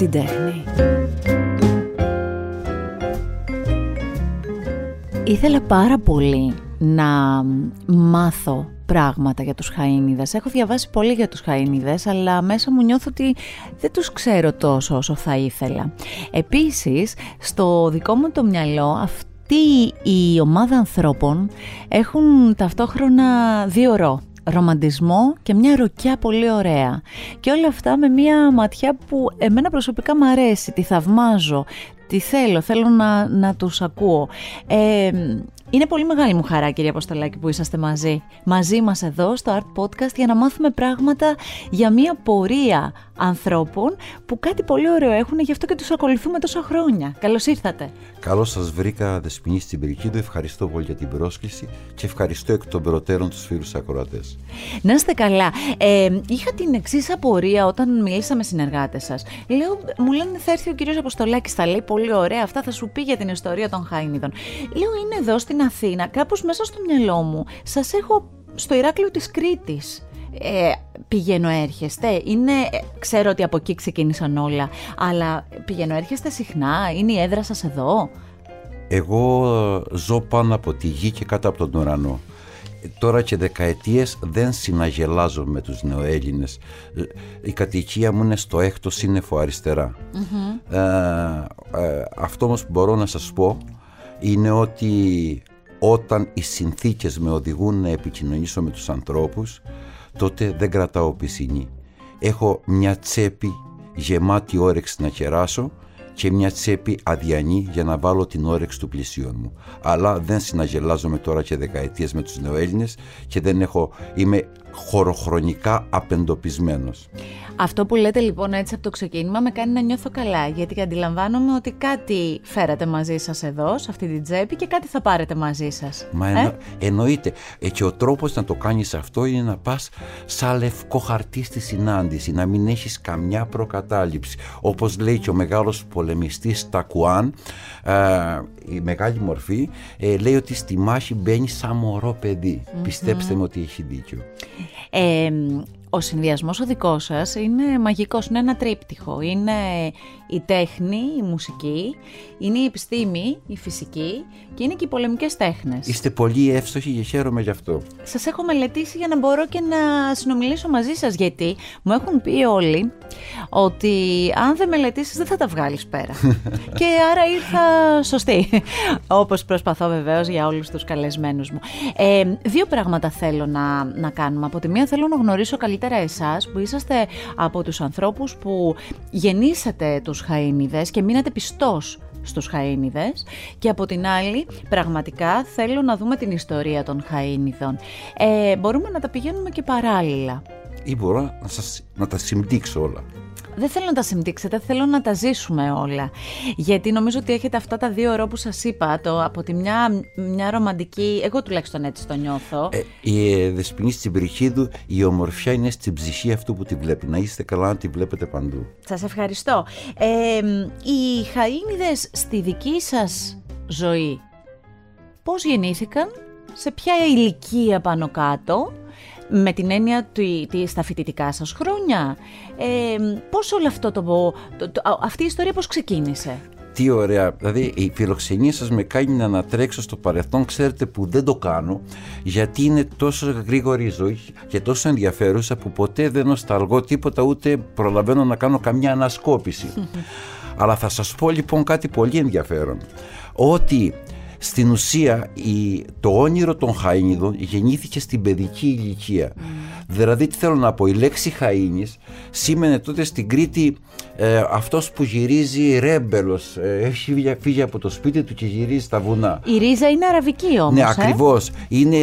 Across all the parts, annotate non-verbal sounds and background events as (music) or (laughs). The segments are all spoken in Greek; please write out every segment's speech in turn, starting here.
την τέχνη. Ήθελα πάρα πολύ να μάθω πράγματα για τους χαΐνιδες. Έχω διαβάσει πολύ για τους χαΐνιδες, αλλά μέσα μου νιώθω ότι δεν τους ξέρω τόσο όσο θα ήθελα. Επίσης, στο δικό μου το μυαλό αυτή η ομάδα ανθρώπων έχουν ταυτόχρονα δύο ρο ρομαντισμό και μια ροκιά πολύ ωραία. Και όλα αυτά με μια ματιά που εμένα προσωπικά μου αρέσει, τη θαυμάζω, τη θέλω, θέλω να, να τους ακούω. Ε, είναι πολύ μεγάλη μου χαρά, κυρία Αποστολάκη, που είσαστε μαζί. Μαζί μας εδώ στο Art Podcast για να μάθουμε πράγματα για μια πορεία ανθρώπων που κάτι πολύ ωραίο έχουν, γι' αυτό και τους ακολουθούμε τόσα χρόνια. Καλώς ήρθατε. Καλώς σας βρήκα, Δεσποινή στην Περικίδου. Ευχαριστώ πολύ για την πρόσκληση και ευχαριστώ εκ των προτέρων τους φίλους ακροατές. Να είστε καλά. Ε, είχα την εξής απορία όταν μίλησα με συνεργάτες σας. Λέω, μου λένε θα έρθει ο κύριος Αποστολάκης, θα λέει πολύ ωραία αυτά, θα σου πει για την ιστορία των Χάινιδων. Λέω, είναι εδώ στην Αθήνα, κάπως μέσα στο μυαλό μου. Σας έχω στο Ηράκλειο της Κρήτης ε, πηγαίνω έρχεστε, είναι, ε, ξέρω ότι από εκεί ξεκίνησαν όλα, αλλά πηγαίνω έρχεστε συχνά, είναι η έδρα σας εδώ; Εγώ ζω πάνω από τη γη και κάτω από τον ουρανό. Τώρα και δεκαετίες δεν συναγελάζω με τους νεοέλληνες. Η κατοικία μου είναι στο έκτο σύννεφο ε, ε, αυτό όμως που μπορώ να σας πω είναι ότι όταν οι συνθήκες με οδηγούν να επικοινωνήσω με τους ανθρώπους τότε δεν κρατάω πισινή. Έχω μια τσέπη γεμάτη όρεξη να κεράσω και μια τσέπη αδιανή για να βάλω την όρεξη του πλησίον μου. Αλλά δεν συναγελάζομαι τώρα και δεκαετίες με τους νεοέλληνες και δεν έχω, είμαι χωροχρονικά απεντοπισμένος. Αυτό που λέτε λοιπόν έτσι από το ξεκίνημα με κάνει να νιώθω καλά, γιατί αντιλαμβάνομαι ότι κάτι φέρατε μαζί σας εδώ, σε αυτή την τσέπη και κάτι θα πάρετε μαζί σας. Μα ε; εννοείται. Ε, και ο τρόπος να το κάνεις αυτό είναι να πας σαν λευκό χαρτί στη συνάντηση, να μην έχεις καμιά προκατάληψη. Όπως λέει και ο μεγάλος πολεμιστής Τακουάν, ε, η μεγάλη μορφή, ε, λέει ότι στη μάχη μπαίνει σαν μωρό Πιστέψτε με ότι έχει δίκιο. Ε, ο συνδυασμός ο δικός σας είναι μαγικός, είναι ένα τρίπτυχο. Είναι η τέχνη, η μουσική, είναι η επιστήμη, η φυσική και είναι και οι πολεμικές τέχνες. Είστε πολύ εύστοχοι και χαίρομαι γι' αυτό. Σας έχω μελετήσει για να μπορώ και να συνομιλήσω μαζί σας γιατί μου έχουν πει όλοι ότι αν δεν μελετήσεις δεν θα τα βγάλεις πέρα. (laughs) και άρα ήρθα σωστή, όπως προσπαθώ βεβαίως για όλους τους καλεσμένους μου. Ε, δύο πράγματα θέλω να, να κάνουμε. Από τη μία θέλω να γνωρίσω καλύτερα εσάς που είσαστε από τους ανθρώπους που γεννήσατε τους χαΐνιδες και μείνατε πιστός στους Χαΐνιδες και από την άλλη πραγματικά θέλω να δούμε την ιστορία των Χαΐνιδων. Ε, μπορούμε να τα πηγαίνουμε και παράλληλα. Ή μπορώ να, σας, να τα συμπτύξω όλα δεν θέλω να τα συμπτύξετε, θέλω να τα ζήσουμε όλα. Γιατί νομίζω ότι έχετε αυτά τα δύο ρο που σας είπα, το, από τη μια, μια ρομαντική, εγώ τουλάχιστον έτσι το νιώθω. Ε, η ε, Δεσποινής στην Πριχίδου, η ομορφιά είναι στην ψυχή αυτού που τη βλέπει. Να είστε καλά να τη βλέπετε παντού. Σας ευχαριστώ. Ε, οι Χαΐνιδες στη δική σας ζωή, πώς γεννήθηκαν, σε ποια ηλικία πάνω κάτω με την έννοια του, στα φοιτητικά σας χρόνια. Ε, πώς όλο αυτό το, το, το, αυτή η ιστορία πώς ξεκίνησε; Τι ωραία. Δηλαδή η φιλοξενία σας με κάνει να ανατρέξω στο παρελθόν. Ξέρετε που δεν το κάνω γιατί είναι τόσο γρήγορη η ζωή και τόσο ενδιαφέρουσα που ποτέ δεν νοσταλγώ τίποτα ούτε προλαβαίνω να κάνω καμιά ανασκόπηση. (laughs) Αλλά θα σας πω λοιπόν κάτι πολύ ενδιαφέρον. Ότι στην ουσία η, το όνειρο των Χαΐνιδων γεννήθηκε στην παιδική ηλικία. Mm. Δηλαδή τι θέλω να πω, η λέξη Χαΐνης σήμαινε τότε στην Κρήτη ε, αυτός που γυρίζει ρέμπελος, ε, έχει φύγει από το σπίτι του και γυρίζει στα βουνά. Η ρίζα είναι αραβική όμως. Ναι, ε; ακριβώς. Είναι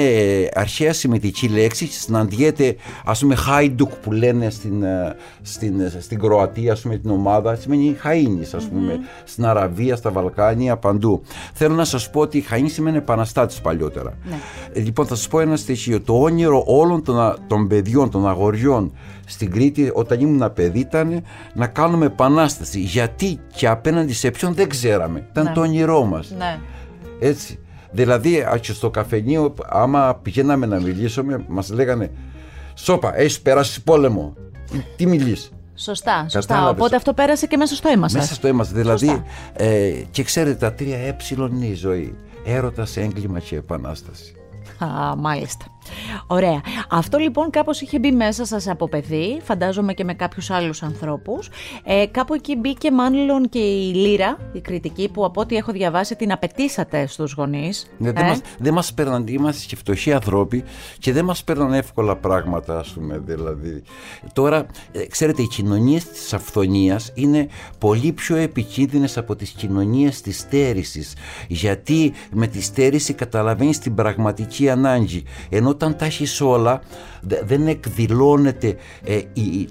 αρχαία σημαντική λέξη, συναντιέται ας πούμε Χάιντουκ που λένε στην, ε, στην, ε, στην Κροατία, ας πούμε την ομάδα, σημαίνει Χαΐνης ας πούμε, mm-hmm. στην Αραβία, στα Βαλκάνια, παντού. Θέλω να σας πω ότι Χαΐνης σημαίνει επαναστάτης παλιότερα. Ναι. Ε, λοιπόν θα σας πω ένα στοιχείο, το όνειρο όλων των, των παιδιών, των αγοριών στην Κρήτη όταν ήμουν παιδί ήταν να κάνουμε επανάσταση. Γιατί και απέναντι σε ποιον δεν ξέραμε. Ήταν ναι. το όνειρό μας. Ναι. Έτσι. Δηλαδή, και στο καφενείο, άμα πηγαίναμε να μιλήσουμε, μας λέγανε Σόπα, έχεις περάσει πόλεμο. Τι μιλείς; Σωστά, σωστά. Οπότε αυτό πέρασε και μέσα στο αίμα Μέσα στο αίμα Δηλαδή, ε, και ξέρετε, τα τρία ε είναι η ζωή. Έρωτας, έγκλημα και επανάσταση. Α, μάλιστα. Ωραία. Αυτό λοιπόν κάπως είχε μπει μέσα σας από παιδί, φαντάζομαι και με κάποιους άλλους ανθρώπους. Ε, κάπου εκεί μπήκε μάλλον και η λύρα, η κριτική που από ό,τι έχω διαβάσει την απαιτήσατε στους γονείς. Ναι, δεν, ε; μας, δεν μας παίρναν, είμαστε και φτωχοί ανθρώποι και δεν μας παίρναν εύκολα πράγματα ας πούμε δηλαδή. Τώρα, ε, ξέρετε, οι κοινωνίες της αυθονίας είναι πολύ πιο επικίνδυνες από τις κοινωνίες της στέρησης γιατί με τη στέρηση καταλαβαίνεις την πραγματική ανάγκη ενώ όταν τα έχεις όλα δεν εκδηλώνεται ε,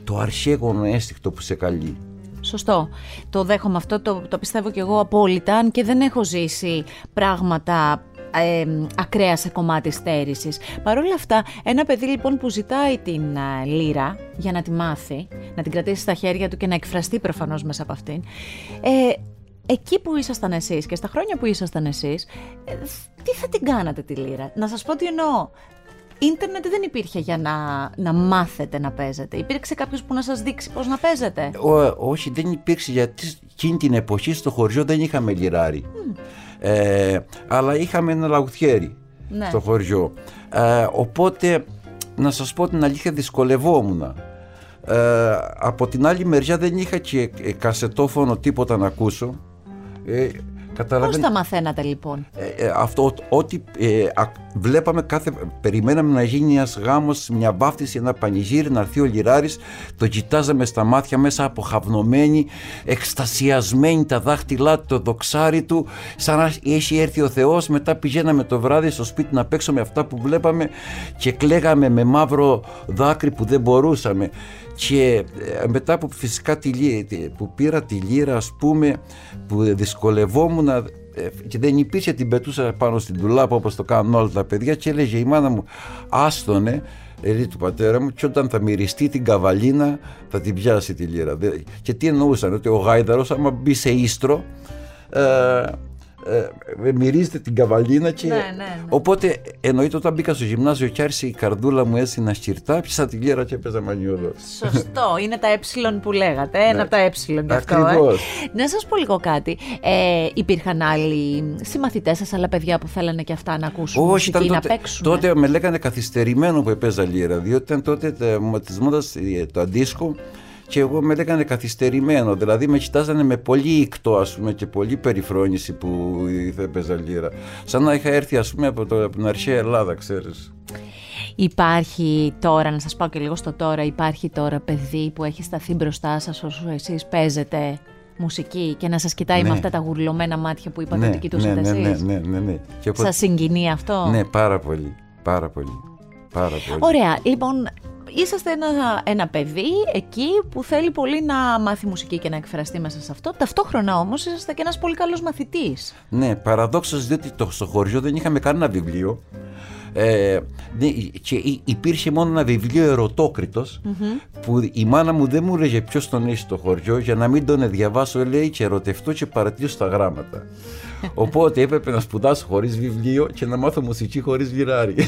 το αρχαίγωνο αίσθηκτο που σε καλεί. Σωστό. Το δέχομαι αυτό, το, το πιστεύω και εγώ απόλυτα, αν και δεν έχω ζήσει πράγματα ε, ακραίας σε κομμάτι στέρησης. Παρ' όλα αυτά, ένα παιδί λοιπόν που ζητάει την λύρα για να τη μάθει, να την κρατήσει στα χέρια του και να εκφραστεί προφανώς μέσα από αυτήν, ε, εκεί που ήσασταν εσείς και στα χρόνια που ήσασταν εσείς, ε, τι θα την κάνατε τη λύρα; Να σας πω τι εννοώ ίντερνετ δεν υπήρχε για να, να μάθετε να παίζετε. Υπήρξε κάποιος που να σας δείξει πώς να παίζετε; όχι, δεν υπήρξε γιατί εκείνη την εποχή στο χωριό δεν είχαμε λιράρι. Ε, αλλά είχαμε ένα λαουθιέρι ναι. στο χωριό. Ε, οπότε, να σας πω την αλήθεια, δυσκολευόμουν. Ε, από την άλλη μεριά δεν είχα και κασετόφωνο τίποτα να ακούσω. Ε, Πώς τα μαθαίνατε λοιπόν; Ε, ε, αυτό, ότι ε, βλέπαμε κάθε, περιμέναμε να γίνει ένας γάμος, μια βάφτιση, ένα πανηγύρι, να έρθει ο Λιράρης, το κοιτάζαμε στα μάτια μέσα αποχαυνωμένοι, εκστασιασμένοι τα δάχτυλά του, το δοξάρι του, σαν να έχει έρθει ο Θεός, μετά πηγαίναμε το βράδυ στο σπίτι να παίξουμε αυτά που βλέπαμε και κλαίγαμε με μαύρο δάκρυ που δεν μπορούσαμε και ε, μετά που φυσικά τη, που πήρα τη λύρα ας πούμε που δυσκολευόμουν ε, και δεν υπήρχε την πετούσα πάνω στην τουλάπα όπως το κάνουν όλα τα παιδιά και έλεγε η μάνα μου άστονε δηλαδή του πατέρα μου και όταν θα μυριστεί την καβαλίνα θα την πιάσει τη λύρα και τι εννοούσαν ότι ο Γάιδαρος άμα μπει σε ίστρο ε, ε, μυρίζεται την καβαλίνα και... Ναι, ναι, ναι. Οπότε εννοείται όταν μπήκα στο γυμνάζιο και άρχισε η καρδούλα μου έτσι να σκυρτά, πιάσα τη γέρα και έπαιζα μανιούδο. Σωστό, (laughs) είναι τα ε που λέγατε, ένα ναι. από τα ε γι' αυτό. Ε. Να σας πω λίγο κάτι, ε, υπήρχαν άλλοι συμμαθητές σας, άλλα παιδιά που θέλανε και αυτά να ακούσουν Όχι, μουσική, τότε, να παίξουν. τότε με λέγανε καθυστερημένο που έπαιζα λίρα, διότι ήταν τότε τη μόδα το αντίσκο και εγώ με λέγανε καθυστερημένο. Δηλαδή με κοιτάζανε με πολύ ήκτο ας πούμε, και πολύ περιφρόνηση που έπαιζα λύρα. Σαν να είχα έρθει ας πούμε, από, το, από την αρχαία Ελλάδα, ξέρεις. Υπάρχει τώρα, να σας πάω και λίγο στο τώρα, υπάρχει τώρα παιδί που έχει σταθεί μπροστά σας όσο εσείς παίζετε μουσική και να σας κοιτάει με ναι. αυτά τα γουρλωμένα μάτια που είπατε ναι, ότι κοιτούσατε ναι, ναι, εσείς; Ναι, ναι, ναι, ναι. Και Σας συγκινεί αυτό; Ναι, πάρα πολύ, πάρα πολύ. Πάρα πολύ. Ωραία, λοιπόν είσαστε ένα, ένα παιδί εκεί που θέλει πολύ να μάθει μουσική και να εκφραστεί μέσα σε αυτό. Ταυτόχρονα όμως είσαστε και ένας πολύ καλός μαθητής. Ναι, παραδόξως διότι το, στο χωριό δεν είχαμε κανένα βιβλίο. Ε, και υπήρχε μόνο ένα βιβλίο που η μάνα μου δεν μου έλεγε ποιος τον έχει στο χωριό για να μην τον διαβάσω λέει και ερωτευτώ και παρατήσω τα γράμματα. (laughs) Οπότε έπρεπε να σπουδάσω χωρίς βιβλίο και να μάθω μουσική χωρίς βιράρι. (laughs)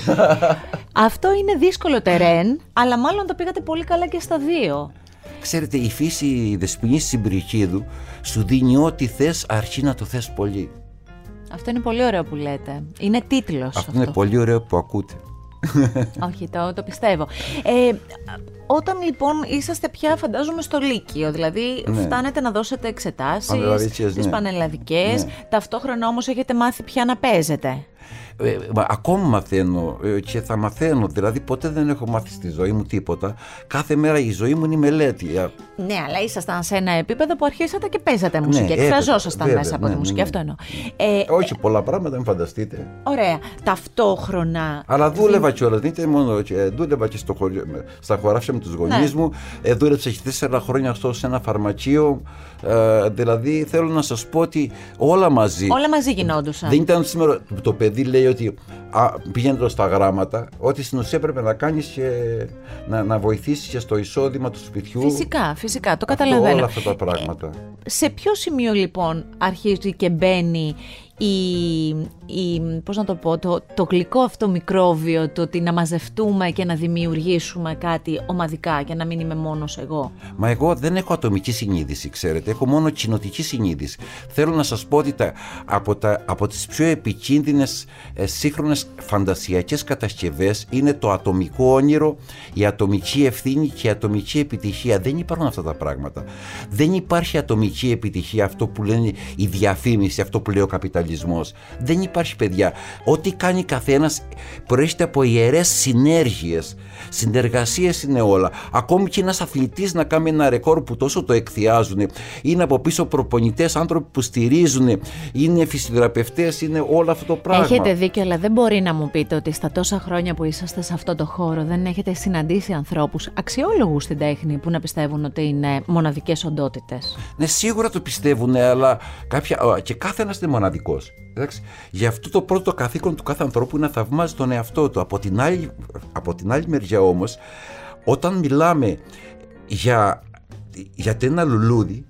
Αυτό είναι δύσκολο τερέν, αλλά μάλλον το πήγατε πολύ καλά και στα δύο. Ξέρετε, η φύση δεσποινής συμπριχίδου σου δίνει ό,τι θες αρκεί να το θες πολύ. Αυτό είναι πολύ ωραίο που λέτε. Είναι τίτλος αυτό. είναι πολύ ωραίο που ακούτε. Όχι, το, το πιστεύω. Ε, όταν λοιπόν είσαστε πια φαντάζομαι στο Λύκειο, δηλαδή ναι. φτάνετε να δώσετε εξετάσεις, τις ναι. πανελλαδικές, ναι. ταυτόχρονα όμως έχετε μάθει πια να παίζετε. Ε, ακόμα μαθαίνω ε, και θα μαθαίνω. Δηλαδή, ποτέ δεν έχω μάθει στη ζωή μου τίποτα. Κάθε μέρα η ζωή μου είναι η μελέτη. Ναι, αλλά ήσασταν σε ένα επίπεδο που αρχίσατε και παίζατε μουσική. Ναι, Εκφραζόσασταν μέσα από ναι, τη ναι, μουσική. Ναι, Αυτό εννοώ. Ε, Όχι, πολλά πράγματα, μην φανταστείτε. Ωραία. Ταυτόχρονα. Αλλά δούλευα κιόλας. Δεν ήταν μόνο. Δούλευα και στο χωριό, στα χωράφια με τους γονείς ναι. μου. Ε, δούλεψα έχει τέσσερα χρόνια αυτό σε ένα φαρμακείο. Ε, δηλαδή, θέλω να σας πω ότι όλα μαζί. Όλα μαζί γινόντουσαν. Δεν ήταν σήμερα. Το παιδί λέει ότι πηγαίνοντας στα γράμματα, ότι στην ουσία πρέπει να κάνεις και να, να βοηθήσεις και στο εισόδημα του σπιτιού. Φυσικά, φυσικά, το καταλαβαίνω. όλα αυτά τα πράγματα. σε ποιο σημείο λοιπόν αρχίζει και μπαίνει η, η, πώς να το πω, το, το γλυκό αυτό μικρόβιο, το ότι να μαζευτούμε και να δημιουργήσουμε κάτι ομαδικά και να μην είμαι μόνος εγώ. Μα εγώ δεν έχω ατομική συνείδηση, ξέρετε, έχω μόνο κοινοτική συνείδηση. Θέλω να σας πω ότι τα, από, τα, από τις πιο επικίνδυνες ε, σύγχρονες φαντασιακές κατασκευές είναι το ατομικό όνειρο, η ατομική ευθύνη και η ατομική επιτυχία. Δεν υπάρχουν αυτά τα πράγματα. Δεν υπάρχει ατομική επιτυχία, αυτό που λένε η διαφήμιση, αυτό που λέει ο καπιταλισμός. Δεν υπάρχει παιδιά. Ό,τι κάνει καθένας προέρχεται από ιερές συνέργειες. Συνεργασίες είναι όλα. Ακόμη και ένας αθλητής να κάνει ένα ρεκόρ που τόσο το εκθιάζουν. Είναι από πίσω προπονητές, άνθρωποι που στηρίζουν. Είναι φυσιοθεραπευτές, είναι όλο αυτό το πράγμα. Έχετε δίκιο, αλλά δεν μπορεί να μου πείτε ότι στα τόσα χρόνια που είσαστε σε αυτό το χώρο δεν έχετε συναντήσει ανθρώπους αξιόλογους στην τέχνη που να πιστεύουν ότι είναι μοναδικές οντότητες; Ναι, σίγουρα το πιστεύουν, αλλά κάποια... και κάθε ένας είναι μοναδικός. Εντάξει. Γι' αυτό το πρώτο καθήκον του κάθε ανθρώπου είναι να θαυμάζει τον εαυτό του. Από την άλλη, από την άλλη μεριά όμως, όταν μιλάμε για, για ένα λουλούδι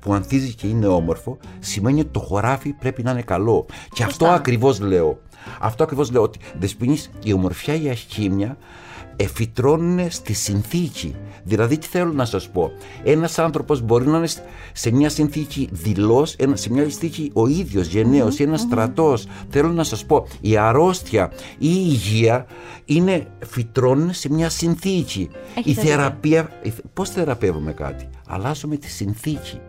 που ανθίζει και είναι όμορφο, σημαίνει ότι το χωράφι πρέπει να είναι καλό. Και αυτό ακριβώς λέω. Αυτό ακριβώς λέω ότι δεσποινής η ομορφιά η ασχήμια εφητρώνουν στη συνθήκη. Δηλαδή τι θέλω να σας πω; Ένας άνθρωπος μπορεί να είναι σε μια συνθήκη δηλός, σε μια συνθήκη ο ίδιος γενναίος ή ένας στρατός. Θέλω να σας πω η αρρώστια ή η υγεία είναι φυτρώνουν σε μια συνθήκη. η θεραπεία, πώς θεραπεύουμε κάτι; Αλλάζουμε τη συνθήκη.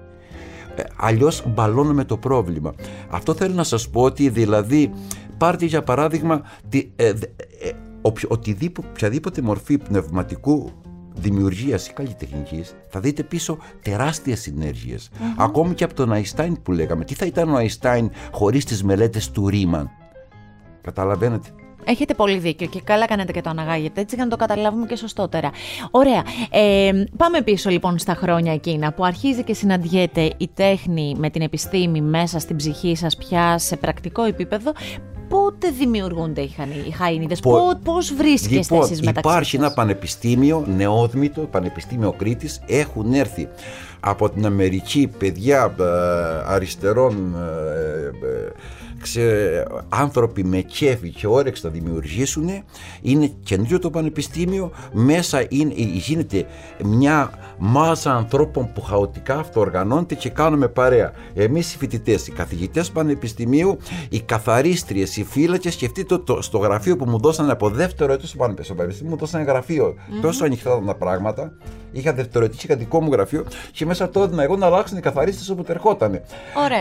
Ε, αλλιώς μπαλώνουμε το πρόβλημα. Αυτό θέλω να σας πω ότι δηλαδή πάρτε για παράδειγμα τη, ε, ε, οτιδήποτε, οποιαδήποτε μορφή πνευματικού δημιουργίας ή καλλιτεχνικής, θα δείτε πίσω τεράστιες συνέργειες. Ακόμη και από τον Αϊστάιν που λέγαμε. Τι θα ήταν ο Αϊστάιν χωρίς τις μελέτες του Ρίμαν; Καταλαβαίνετε. Έχετε πολύ δίκιο και καλά κάνετε και το αναγάγετε έτσι για να το καταλάβουμε και σωστότερα. Ωραία. Ε, πάμε πίσω λοιπόν στα χρόνια εκείνα που αρχίζει και συναντιέται η τέχνη με την επιστήμη μέσα στην ψυχή σας πια σε πρακτικό επίπεδο πότε δημιουργούνται οι, οι χαΐνιδες, Πο... πώς βρίσκεστε λοιπόν, εσείς μεταξύ Υπάρχει ένα πανεπιστήμιο, νεόδμητο, Πανεπιστήμιο Κρήτης, έχουν έρθει από την Αμερική παιδιά ε, αριστερών ε, ε, ξε, άνθρωποι με κέφι και όρεξη να δημιουργήσουν είναι καινούριο το πανεπιστήμιο. Μέσα είναι, γίνεται μια μάζα ανθρώπων που χαοτικά αυτοοργανώνεται και κάνουμε παρέα. Εμείς οι φοιτητές, οι καθηγητές πανεπιστημίου οι καθαρίστριες, οι φύλακες. Σκεφτείτε το, στο γραφείο που μου δώσανε από δεύτερο έτος στο πανεπιστήμιο μου δώσανε γραφείο. Mm-hmm. τόσο ανοιχτά τα πράγματα. Είχα δευτεροετή, είχα δικό μου γραφείο. Και μέσα τότε εγώ να αλλάξουν οι καθαρίστες όποτε ερχότανε.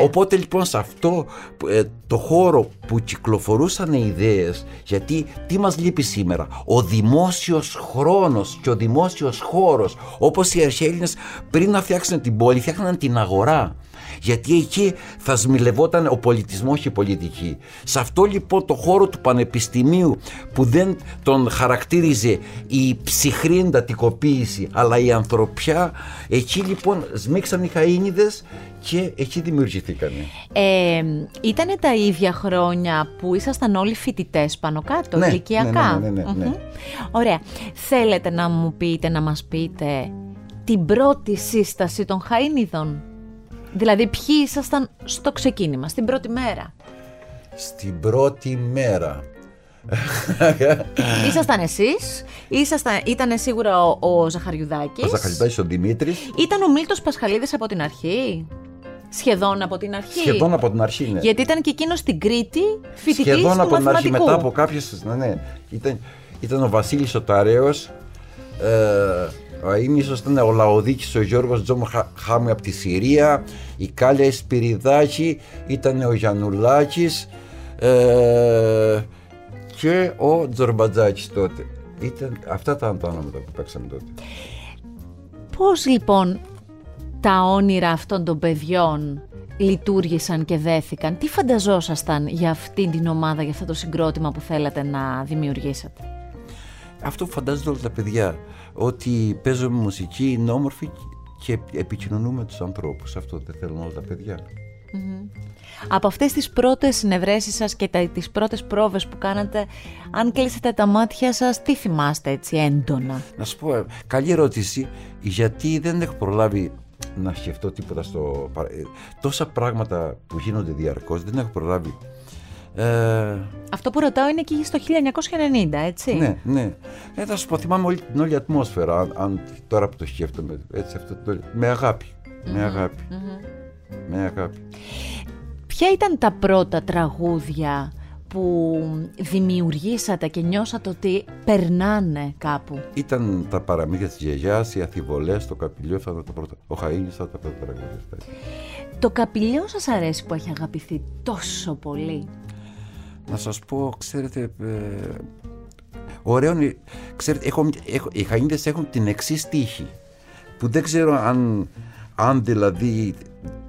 Οπότε λοιπόν σε αυτό ε, το χώρο που κυκλοφορούσαν οι ιδέες γιατί τι μας λείπει σήμερα; Ο δημόσιος χρόνος και ο δημόσιος χώρος όπως οι αρχαίοι Έλληνες πριν να φτιάξουν την πόλη φτιάχναν την αγορά γιατί εκεί θα σμιλευόταν ο πολιτισμός και η πολιτική. Σε αυτό λοιπόν το χώρο του πανεπιστημίου που δεν τον χαρακτήριζε η ψυχρή εντατικοποίηση αλλά η ανθρωπιά, εκεί λοιπόν σμίξαν οι χαΐνιδες και εκεί δημιουργηθήκανε. Ε, ήταν τα ίδια χρόνια που ήσασταν όλοι φοιτητές πάνω κάτω, ναι, ηλικιακά; Ναι, ναι, ναι, ναι, Ωραία. Θέλετε να μου πείτε, να μας πείτε την πρώτη σύσταση των Χαΐνιδων. Δηλαδή ποιοι ήσασταν στο ξεκίνημα, στην πρώτη μέρα; Στην πρώτη μέρα. (laughs) Ήσασταν εσείς, ήσασταν, ήταν σίγουρα ο, ο Ζαχαριουδάκης. Ο Ζαχαριουδάκης, ο Δημήτρης. Ήταν ο Μίλτος Πασχαλίδης από την αρχή; Σχεδόν από την αρχή; Σχεδόν από την αρχή, ναι. Γιατί ήταν και εκείνος στην Κρήτη φοιτητής Σχεδόν από την αρχή, μετά από κάποιες. Ναι, ναι. Ήταν, ήταν ο Βασίλης Οταρέο. Ε, ίσως ήταν ο Λαοδίκης, ο Γιώργος Τζόμο Χάμι από τη Συρία, η Κάλια Εσπυριδάκη, ήταν ο Γιαννουλάκης ε, και ο Τζορμπατζάκης τότε. Ήταν, αυτά ήταν τα όνοματα που παίξαμε τότε. Πώς λοιπόν τα όνειρα αυτών των παιδιών λειτουργήσαν και δέθηκαν; Τι φανταζόσασταν για αυτή την ομάδα, για αυτό το συγκρότημα που θέλατε να δημιουργήσετε; Αυτό που φαντάζονται όλα τα παιδιά ότι παίζουμε μουσική, είναι όμορφη και επικοινωνούμε με τους ανθρώπους. Αυτό δεν θέλουν όλα τα παιδιά. Από αυτές τις πρώτες συνευρέσεις σας και τα, τις πρώτες πρόβες που κάνατε, αν κλείσετε τα μάτια σας, τι θυμάστε έτσι έντονα; Να σου πω, καλή ερώτηση, γιατί δεν έχω προλάβει να σκεφτώ τίποτα στο... Ε, τόσα πράγματα που γίνονται διαρκώς δεν έχω προλάβει. Ε... Αυτό που ρωτάω είναι εκεί στο 1990, έτσι. Ναι, ναι. Ε, θα σου πω, θυμάμαι όλη την όλη ατμόσφαιρα, αν, αν, τώρα που το σκέφτομαι. Έτσι, αυτό, το, με αγαπη Με αγαπη Με αγάπη. Ποια ήταν τα πρώτα τραγούδια που δημιουργήσατε και νιώσατε ότι περνάνε κάπου; Ήταν τα παραμύθια της γιαγιάς, οι αθιβολές, το καπηλιό, αυτά τα πρώτα. Ο Χαΐνης, αυτά τα πρώτα τραγούδια. Το καπηλιό σας αρέσει που έχει αγαπηθεί τόσο πολύ; Να σας πω, ξέρετε, ε, ωραίο ξέρετε, έχω, έχω, οι Χαΐνιδες έχουν την εξής τύχη, που δεν ξέρω αν, αν δηλαδή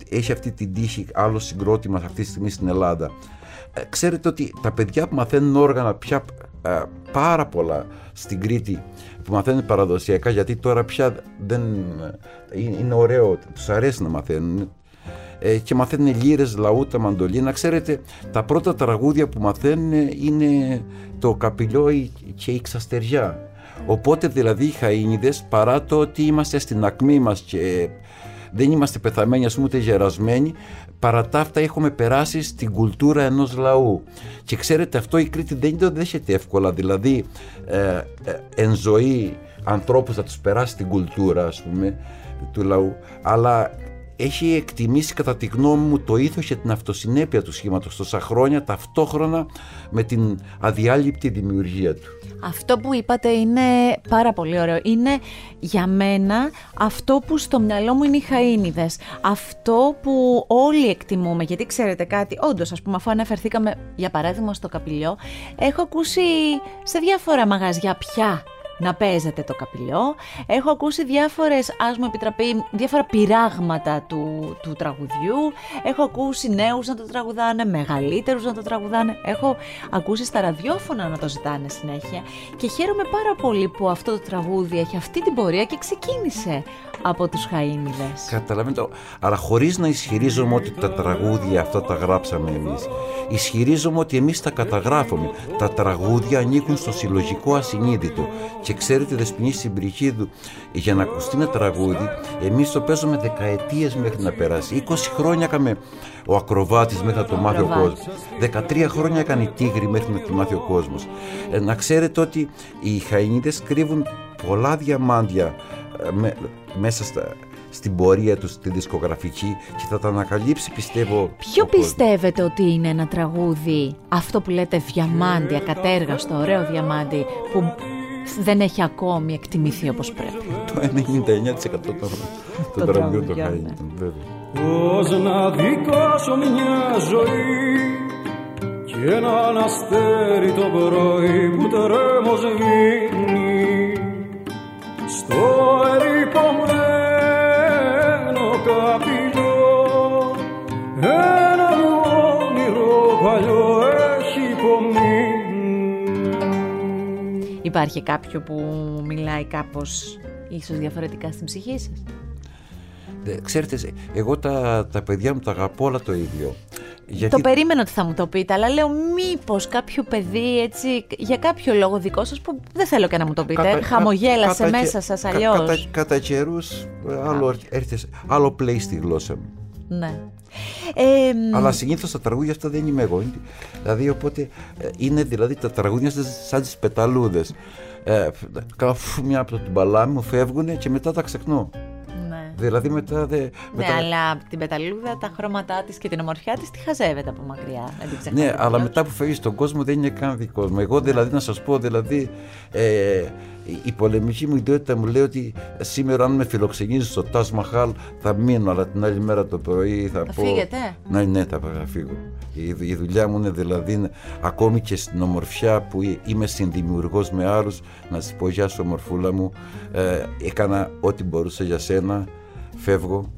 έχει αυτή την τύχη άλλο συγκρότημα αυτή τη στιγμή στην Ελλάδα. Ε, ξέρετε ότι τα παιδιά που μαθαίνουν όργανα πια ε, πάρα πολλά στην Κρήτη που μαθαίνουν παραδοσιακά γιατί τώρα πια δεν ε, είναι ωραίο, τους αρέσει να μαθαίνουν και μαθαίνουν λύρες, λαούτα, μαντολίνα. Ξέρετε, τα πρώτα τραγούδια που μαθαίνουν είναι το καπηλιό και η ξαστεριά. Οπότε δηλαδή οι Χαΐνιδες παρά το ότι είμαστε στην ακμή μας και δεν είμαστε πεθαμένοι, ας πούμε, ούτε γερασμένοι. Παρά τα αυτά, έχουμε περάσει στην κουλτούρα ενός λαού. Και ξέρετε, αυτό η Κρήτη δεν το δέχεται εύκολα. Δηλαδή, ε, ε, εν ζωή ανθρώπους θα τους περάσει την κουλτούρα, ας πούμε, του λαού. Αλλά έχει εκτιμήσει κατά τη γνώμη μου το ήθος και την αυτοσυνέπεια του σχήματος τόσα χρόνια ταυτόχρονα με την αδιάλειπτη δημιουργία του. Αυτό που είπατε είναι πάρα πολύ ωραίο. Είναι για μένα αυτό που στο μυαλό μου είναι οι χαΐνιδες. Αυτό που όλοι εκτιμούμε. Γιατί ξέρετε κάτι, όντως ας πούμε αφού αναφερθήκαμε για παράδειγμα στο καπηλιό, έχω ακούσει σε διάφορα μαγαζιά πια να παίζετε το καπηλιό. Έχω ακούσει διάφορες, ας μου επιτραπεί, διάφορα πειράγματα του, του τραγουδιού. Έχω ακούσει νέους να το τραγουδάνε, μεγαλύτερους να το τραγουδάνε. Έχω ακούσει στα ραδιόφωνα να το ζητάνε συνέχεια. Και χαίρομαι πάρα πολύ που αυτό το τραγούδι έχει αυτή την πορεία και ξεκίνησε από τους Χαΐνιδες. Καταλαβαίνετε, αλλά χωρίς να ισχυρίζομαι ότι τα τραγούδια αυτά τα γράψαμε εμείς. Ισχυρίζομαι ότι εμείς τα καταγράφουμε. Τα τραγούδια ανήκουν στο συλλογικό ασυνείδητο. Και ξέρετε, Δεσποινή Συμπριχίδου, για να ακουστεί ένα τραγούδι, εμείς το παίζουμε δεκαετίες μέχρι να περάσει. 20 χρόνια έκαμε ο ακροβάτης μέχρι να το μάθει ο κόσμος. 13 χρόνια έκανε η τίγρη μέχρι να το μάθει ο κόσμος. Ε, να ξέρετε ότι οι Χαϊνίδες κρύβουν πολλά διαμάντια ε, μέσα στα, στην πορεία τους στη δισκογραφική και θα τα ανακαλύψει πιστεύω Ποιο πιστεύετε ότι είναι ένα τραγούδι αυτό που λέτε διαμάντι, ακατέργαστο, ωραίο διαμάντι που δεν έχει ακόμη εκτιμηθεί όπως πρέπει. Το 99% των τραγουδιών το χάει Πώς να δικάσω μια ζωή και ένα αστέρι το πρωί που τρέμω σβήνει στο ερυπωμένο καπηλό Υπάρχει κάποιο που μιλάει κάπως ίσως διαφορετικά στην ψυχή σας; Ξέρετε, εγώ τα, τα παιδιά μου τα αγαπώ όλα το ίδιο. Γιατί... Το περίμενα ότι θα μου το πείτε, αλλά λέω μήπως κάποιο παιδί έτσι, για κάποιο λόγο δικό σας που δεν θέλω και να μου το πείτε, κατα... χαμογέλασε κατα... μέσα σας αλλιώς. Κατά, κατά καιρούς άλλο, άλλο πλέει στη γλώσσα μου. Ναι. Ε, αλλά συνήθως τα τραγούδια αυτά δεν είμαι εγώ. Δηλαδή, οπότε ε, είναι δηλαδή τα τραγούδια σαν τις πεταλούδες. Ε, μια από την παλάμη μου φεύγουν και μετά τα ξεχνώ. Δηλαδή μετά. Δε, ναι, αλλά την πεταλούδα, τα χρώματά της και την ομορφιά της τη χαζεύεται από μακριά. Ναι, αλλά μετά που φεύγεις στον κόσμο δεν είναι καν δικό μου. Εγώ δηλαδή να σας πω, δηλαδή. Ε, η πολεμική μου ιδιότητα μου λέει ότι σήμερα αν με φιλοξενήσει στο Τάσ Μαχάλ θα μείνω, αλλά την άλλη μέρα το πρωί θα, θα πω... Φύγετε; Ναι, ναι, θα, φύγω. Η, η δουλειά μου είναι δηλαδή ακόμη και στην ομορφιά που είμαι συνδημιουργός με άλλους να σας πω γεια σου ομορφούλα μου ε, έκανα ό,τι μπορούσα για σένα φεύγω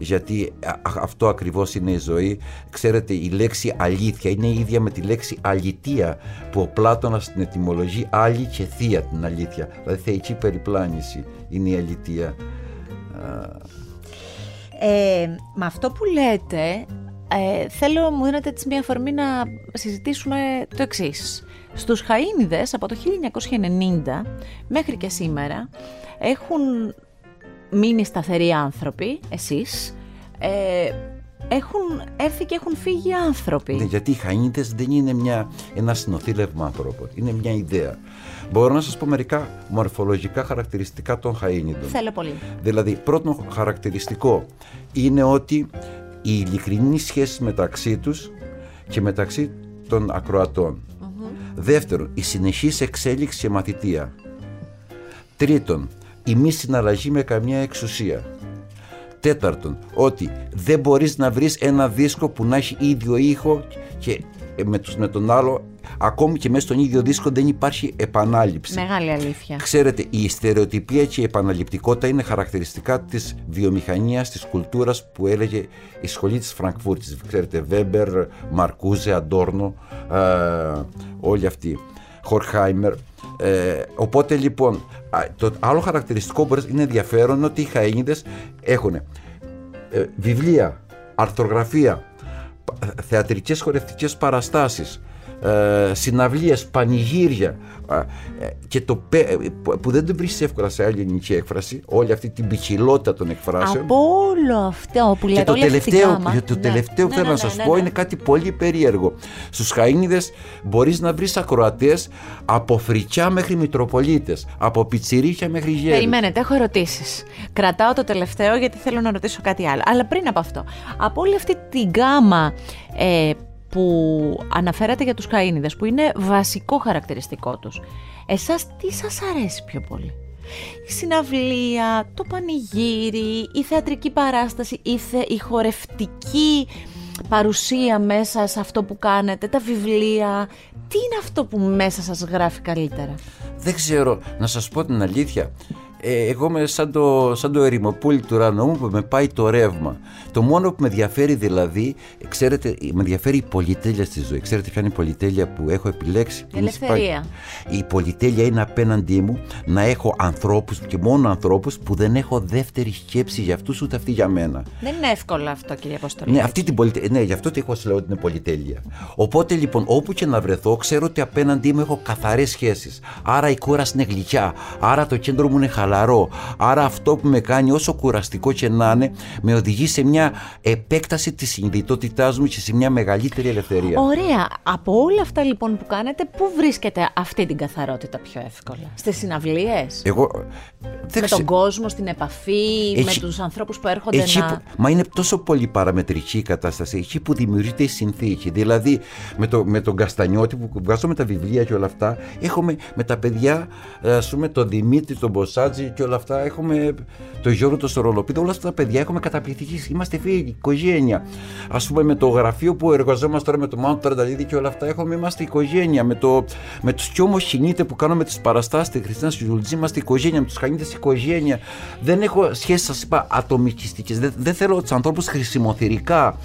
γιατί αυτό ακριβώς είναι η ζωή. Ξέρετε, η λέξη αλήθεια είναι ίδια με τη λέξη αλητία που ο Πλάτωνας την ετυμολογεί άλλη και θεία την αλήθεια. Δηλαδή θεϊκή περιπλάνηση είναι η αλητία. Ε, με αυτό που λέτε, ε, θέλω μου δίνετε έτσι μια αφορμή να συζητήσουμε το εξής. Στους Χαΐνιδες από το 1990 μέχρι και σήμερα έχουν μείνει σταθεροί άνθρωποι, εσείς, ε, έχουν έρθει και έχουν φύγει άνθρωποι. Ναι, γιατί οι Χαΐνιδες δεν είναι μια, ένα συνοθήλευμα ανθρώπων, είναι μια ιδέα. Μπορώ να σας πω μερικά μορφολογικά χαρακτηριστικά των Χαΐνιδων. Θέλω πολύ. Δηλαδή, πρώτο χαρακτηριστικό είναι ότι η ειλικρινή σχέση μεταξύ τους και μεταξύ των ακροατων Δεύτερον, η συνεχής εξέλιξη και μαθητεία. Τρίτον, η μη συναλλαγή με καμιά εξουσία. Τέταρτον, ότι δεν μπορείς να βρεις ένα δίσκο που να έχει ίδιο ήχο και με, τους, με τον άλλο ακόμη και μέσα στον ίδιο δίσκο δεν υπάρχει επανάληψη. Μεγάλη αλήθεια. Ξέρετε, η στερεοτυπία και η επαναληπτικότητα είναι χαρακτηριστικά της βιομηχανίας, της κουλτούρας που έλεγε η σχολή της Φραγκφούρτης. Ξέρετε, Βέμπερ, Μαρκούζε, Αντόρνο, ε, όλοι αυτοί. Χορχάιμερ. Ε, οπότε λοιπόν, το άλλο χαρακτηριστικό που είναι ενδιαφέρον είναι ότι οι Χαΐνιδες έχουν ε, βιβλία, αρθρογραφία, θεατρικές χορευτικές παραστάσεις, ε, συναυλίες, πανηγύρια ε, και το, ε, που δεν το βρίσκει εύκολα σε άλλη ελληνική έκφραση όλη αυτή την ποικιλότητα των εκφράσεων από όλο αυτό που λέτε και το τελευταίο, και το ναι. τελευταίο ναι, θέλω ναι, να σας ναι, πω ναι. είναι κάτι πολύ περίεργο στους Χαΐνιδες μπορείς να βρεις ακροατές από φρικιά μέχρι μητροπολίτες από πιτσιρίκια μέχρι γέρους Περιμένετε, έχω ερωτήσεις. Κρατάω το τελευταίο γιατί θέλω να ρωτήσω κάτι άλλο. Αλλά πριν από αυτό, από όλη αυτή την γκάμα ε, που αναφέρατε για τους Καΐνιδες, που είναι βασικό χαρακτηριστικό τους, εσάς τι σας αρέσει πιο πολύ; Η συναυλία, το πανηγύρι, η θεατρική παράσταση, η, θε, η χορευτική παρουσία μέσα σε αυτό που κάνετε, τα βιβλία. Τι είναι αυτό που μέσα σας γράφει καλύτερα; Δεν ξέρω, να σας πω την αλήθεια. Ε, εγώ είμαι σαν το, σαν το ερημοπούλι του ουρανού μου που με πάει το ρεύμα. Το μόνο που με ενδιαφέρει δηλαδή, ξέρετε, με ενδιαφέρει η πολυτέλεια στη ζωή. Ξέρετε ποια είναι η πολυτέλεια που έχω επιλέξει; που είναι Ελευθερία. σπα- Η πολυτέλεια είναι απέναντί μου να έχω ανθρώπους και μόνο ανθρώπους που δεν έχω δεύτερη σκέψη για αυτούς ούτε αυτή για μένα. Δεν είναι εύκολο αυτό, κύριε Αποστολή. Ναι, αυτή την πολυτε... ναι, γι' αυτό το έχω λέω ότι είναι πολυτέλεια. Οπότε λοιπόν, όπου και να βρεθώ, ξέρω ότι απέναντί μου έχω καθαρές σχέσεις. Άρα η κούραση είναι γλυκιά. Άρα το κέντρο μου είναι χαλαρό. Άρα αυτό που με κάνει, όσο κουραστικό και να είναι, με οδηγεί σε μια επέκταση της συνειδητότητάς μου και σε μια μεγαλύτερη ελευθερία. Ωραία. Από όλα αυτά λοιπόν που κάνετε, πού βρίσκετε αυτή την καθαρότητα πιο εύκολα; Στις συναυλίες, Εγώ. Δεν με ξε- τον κόσμο, στην επαφή, Εκεί- με τους ανθρώπους που έρχονται Εκεί να... που, μα είναι τόσο πολύ παραμετρική η κατάσταση. Εκεί που δημιουργείται η συνθήκη. Δηλαδή με, το, με τον Καστανιώτη που βγάζουμε τα βιβλία και όλα αυτά. Έχουμε με τα παιδιά, ας πούμε, τον Δημήτρη, τον Μποσάτζη και όλα αυτά. Έχουμε τον Γιώργο, τον Σορολοπίδο. Όλα αυτά τα παιδιά έχουμε καταπληκτική. Είμαστε φίλοι, οικογένεια. Α πούμε με το γραφείο που εργαζόμαστε τώρα με το Μάουντ Τρανταλίδη και όλα αυτά. Έχουμε, είμαστε οικογένεια. Με, το, με τους κι όμω κινείται που κάνουμε τις παραστάσεις στη Χριστίνα Σιουλτζή. Είμαστε οικογένεια. Με τους Χανίδε οικογένεια. Δεν έχω σχέσεις, σα είπα, ατομικιστικές. Δεν, δεν θέλω τους ανθρώπους χρησιμοθυρικά.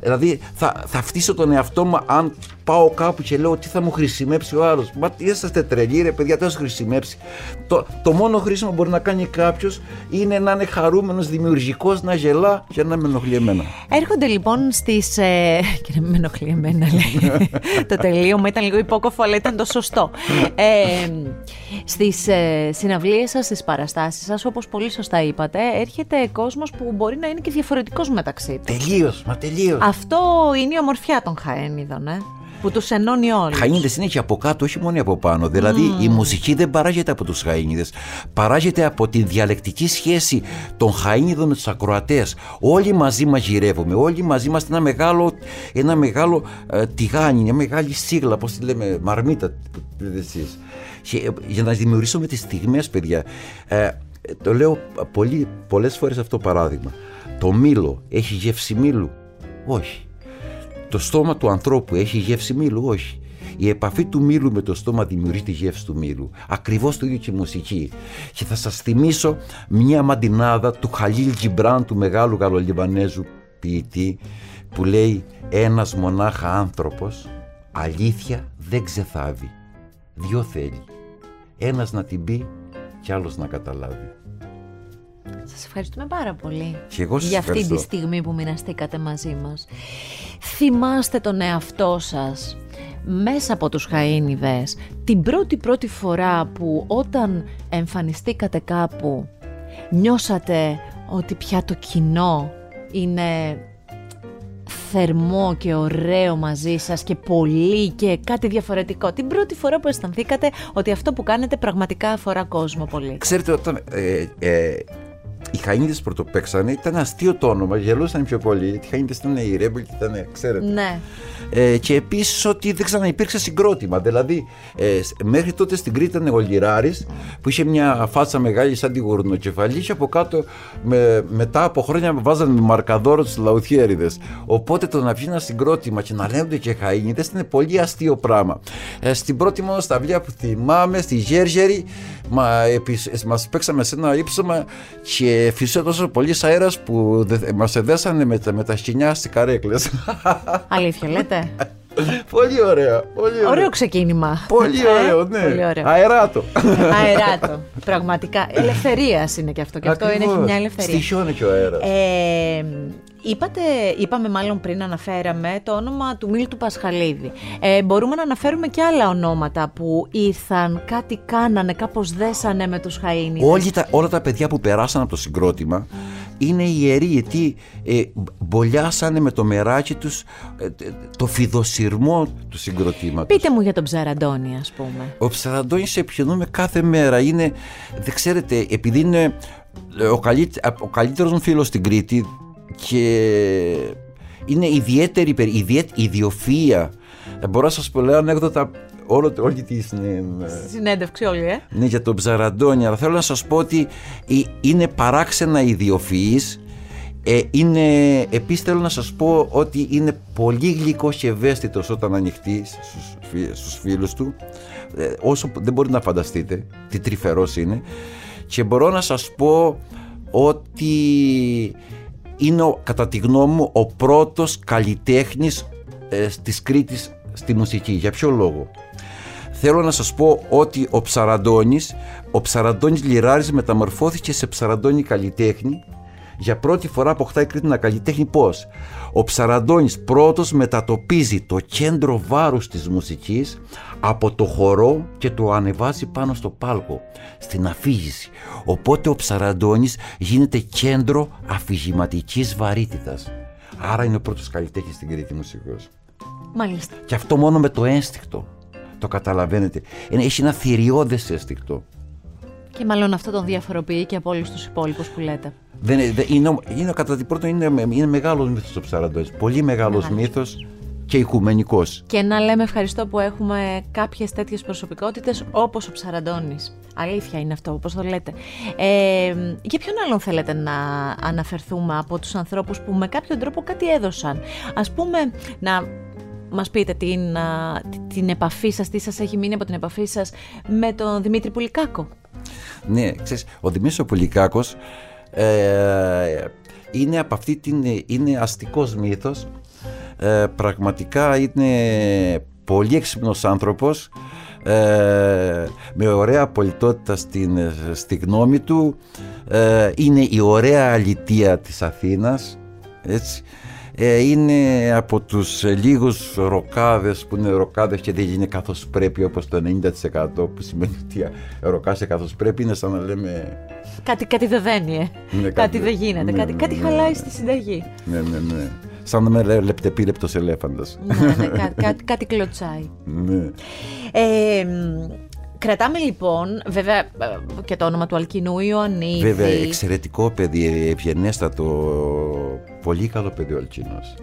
Δηλαδή θα, θα φτύσω τον εαυτό μου αν πάω κάπου και λέω τι θα μου χρησιμεύσει ο άλλος; Μα τι είσαστε τρελοί, ρε παιδιά, τι θα σου χρησιμεύσει. Το, το μόνο χρήσιμο που μπορεί να κάνει κάποιος είναι να είναι χαρούμενος, δημιουργικός, να γελά και να με ενοχλεί εμένα. Έρχονται λοιπόν στις... Ε... (laughs) Και να μην με ενοχλεί εμένα, λέει. το τελείωμα ήταν λίγο υπόκοφο, αλλά ήταν το σωστό. Ε, στις ε, συναυλίες σας, στις παραστάσεις σας, όπως πολύ σωστά είπατε, έρχεται κόσμος που μπορεί να είναι και διαφορετικός μεταξύ τους. Τελείως, μα τελείως. Αυτό είναι η ομορφιά των Χαένιδων, ε, που τους ενώνει όλους. Χαΐνιδες είναι και από κάτω, όχι μόνο από πάνω. Δηλαδή η μουσική δεν παράγεται από τους Χαΐνιδες. Παράγεται από τη διαλεκτική σχέση των Χαΐνιδων με τους ακροατές. Όλοι μαζί μαγειρεύουμε, όλοι μαζί είμαστε ένα μεγάλο, ένα μεγάλο ε, τηγάνι, μια μεγάλη σίγλα, πώς τη λέμε, μαρμίτα που λέτε εσείς. Και, ε, για να δημιουργήσουμε τις στιγμές, παιδιά, ε, το λέω πολύ, πολλές φορές αυτό το παράδειγμα. Το μήλο έχει γεύση μήλου; Όχι. Το στόμα του ανθρώπου έχει γεύση μήλου, όχι. Η επαφή του μήλου με το στόμα δημιουργεί τη γεύση του μήλου. Ακριβώς το ίδιο και η μουσική. Και θα σας θυμίσω μια μαντινάδα του Χαλίλ Τζιμπράν, του μεγάλου γαλλολιβανέζου ποιητή, που λέει «Ένας μονάχα άνθρωπος, αλήθεια δεν ξεθάβει. Δυο θέλει. Ένας να την πει και άλλος να καταλάβει». Σας ευχαριστούμε πάρα πολύ Και εγώ σας για αυτή τη ευχαριστώ. στιγμή που μοιραστήκατε μαζί μας. Θυμάστε τον εαυτό σας μέσα από τους Χαΐνιδες την πρώτη πρώτη φορά που όταν εμφανιστήκατε κάπου νιώσατε ότι πια το κοινό είναι θερμό και ωραίο μαζί σας και πολύ και κάτι διαφορετικό. Την πρώτη φορά που αισθανθήκατε ότι αυτό που κάνετε πραγματικά αφορά κόσμο πολύ. Ξέρετε, όταν ε, ε, οι Χαΐνιδε πρωτοπαίξανε, ήταν αστείο το όνομα, γελούσαν πιο πολύ. Οι Χαΐνιδε ήταν οι ρέμπελ και ήταν, ξέρετε. Ναι. Ε, και επίσης ότι δεν ξαναυπήρξε συγκρότημα. Δηλαδή, ε, μέχρι τότε στην Κρήτη ήταν ο Λιράρη που είχε μια φάτσα μεγάλη σαν τη γουρνοκεφαλή και από κάτω με, μετά από χρόνια βάζανε με μαρκαδόρο του λαουθιέριδε. Οπότε το να βγει ένα συγκρότημα και να λέγονται και Χαΐνιδε ήταν πολύ αστείο πράγμα. Ε, στην πρώτη μόνο σταυλία που θυμάμαι, στη Γέργερη, μα, μας παίξαμε σε ένα ύψωμα και φυσούσε τόσο πολύς αέρας που μας εδέσανε με, τα- με τα σκηνιά στι καρέκλες. (laughs) Αλήθεια λέτε; πολύ ωραίο. Πολύ ωραίο. Ωραίο ξεκίνημα. Πολύ Ε, ωραίο, ναι. Πολύ ωραίο. Αεράτο. (laughs) Αεράτο. Πραγματικά. Ελευθερίας είναι και αυτό. Και αυτό είναι, έχει Ακριβώς. μια ελευθερία. Στοιχιώνει και ο αέρας. Ε, είπατε, είπαμε μάλλον πριν αναφέραμε το όνομα του Μίλτου Πασχαλίδη. Ε, μπορούμε να αναφέρουμε και άλλα ονόματα που ήρθαν, κάτι κάνανε, κάπως δέσανε με τους Χαΐνιδες. Όλοι τα, όλα τα παιδιά που περάσαν από το συγκρότημα είναι ιεροί γιατί ε, μπολιάσανε με το μεράκι τους ε, τε- το φιδοσυρμό του συγκροτήματος. Πείτε μου για τον Ψαραντώνη ας πούμε. Ο Ψαραντώνης επικοινωνούμε κάθε μέρα. Είναι, δεν ξέρετε, επειδή είναι ε, ο, καλύτε, ο καλύτερος μου φίλος στην Κρήτη και είναι ιδιαίτερη, περι- ιδιαί, ιδιοφυΐα. Ε, Μπορώ να σας πω λέω ανέκδοτα όλο, όλη τη συν- ε, Στη συνέντευξη όλοι, ε. ναι, για τον Ψαραντώνη, αλλά θέλω να σας πω ότι ε, είναι παράξενα ιδιοφυής. Ε, είναι, επίσης θέλω να σας πω ότι είναι πολύ γλυκός και ευαίσθητος όταν ανοιχτείς στους, φι- στους φίλους του ε, όσο που- δεν μπορεί να φανταστείτε τι τρυφερός είναι και μπορώ να σας πω ότι είναι ο- κατά τη γνώμη μου ο πρώτος καλλιτέχνης ε, της Κρήτης στη μουσική. Για ποιο λόγο; Θέλω να σας πω ότι ο Ψαραντώνης, ο Ψαραντώνης Λιράρης μεταμορφώθηκε σε Ψαραντώνη καλλιτέχνη. Για πρώτη φορά αποκτάει η Κρήτη ένα καλλιτέχνη πώς; Ο Ψαραντώνης πρώτος μετατοπίζει το κέντρο βάρους της μουσικής από το χορό και το ανεβάζει πάνω στο πάλκο, στην αφήγηση. Οπότε ο Ψαραντώνης γίνεται κέντρο αφηγηματικής βαρύτητας. Άρα είναι ο πρώτος καλλιτέχνης στην Κρήτη μουσικός. Μάλιστα. Και αυτό μόνο με το ένστικτο. Το καταλαβαίνετε. Είναι, έχει ένα θηριώδες ένστικτο. Και μάλλον αυτό τον διαφοροποιεί και από όλους τους υπόλοιπους που λέτε. Δεν, είναι- δεν- είναι, είναι, κατά την πρώτη είναι, είναι μεγάλος μύθος ο Ψαραντώνης. Πολύ μεγάλος Μεγάλος. μύθος και οικουμενικός. Και να λέμε ευχαριστώ που έχουμε κάποιες τέτοιες προσωπικότητες όπως ο Ψαραντώνης. Αλήθεια είναι αυτό, όπως το λέτε. Ε, για ποιον άλλον θέλετε να αναφερθούμε από τους ανθρώπους που με κάποιο τρόπο κάτι έδωσαν; Ας πούμε, να μας πείτε την, α, την επαφή σας, τι σας έχει μείνει από την επαφή σας με τον Δημήτρη Πουλικάκο. Ναι, ξέρεις, ο Δημήτρης ο Πολυκάκος ε, είναι από αυτή την... είναι αστικός μύθος. Ε, πραγματικά είναι πολύ έξυπνος άνθρωπος ε, με ωραία πολιτότητα στην, στη γνώμη του ε, είναι η ωραία αλητεία της Αθήνας έτσι ε, είναι από τους ε, λίγους ροκάδες που είναι ροκάδες και δεν γίνει καθώς πρέπει όπως το 90% που σημαίνει ότι ροκάσε καθώς πρέπει είναι σαν να λέμε Κάτι, κάτι δεν δένει, ε. Ναι, κάτι, κάτι- δεν γίνεται. ναι, κάτι ναι, κάτι ναι, χαλάει ναι. στη συνταγή. ναι ναι ναι σαν να είμαι λεπτεπίλεπτος ελέφαντας ναι, ναι, κά- (laughs) κάτι, κάτι κλωτσάει. ναι. Ε, μ, κρατάμε λοιπόν, βέβαια, ε, και το όνομα του Αλκινού Ιωαννίδη. Βέβαια, εξαιρετικό παιδί, ευγενέστατο, πολύ καλό παιδί ο Αλκίνος.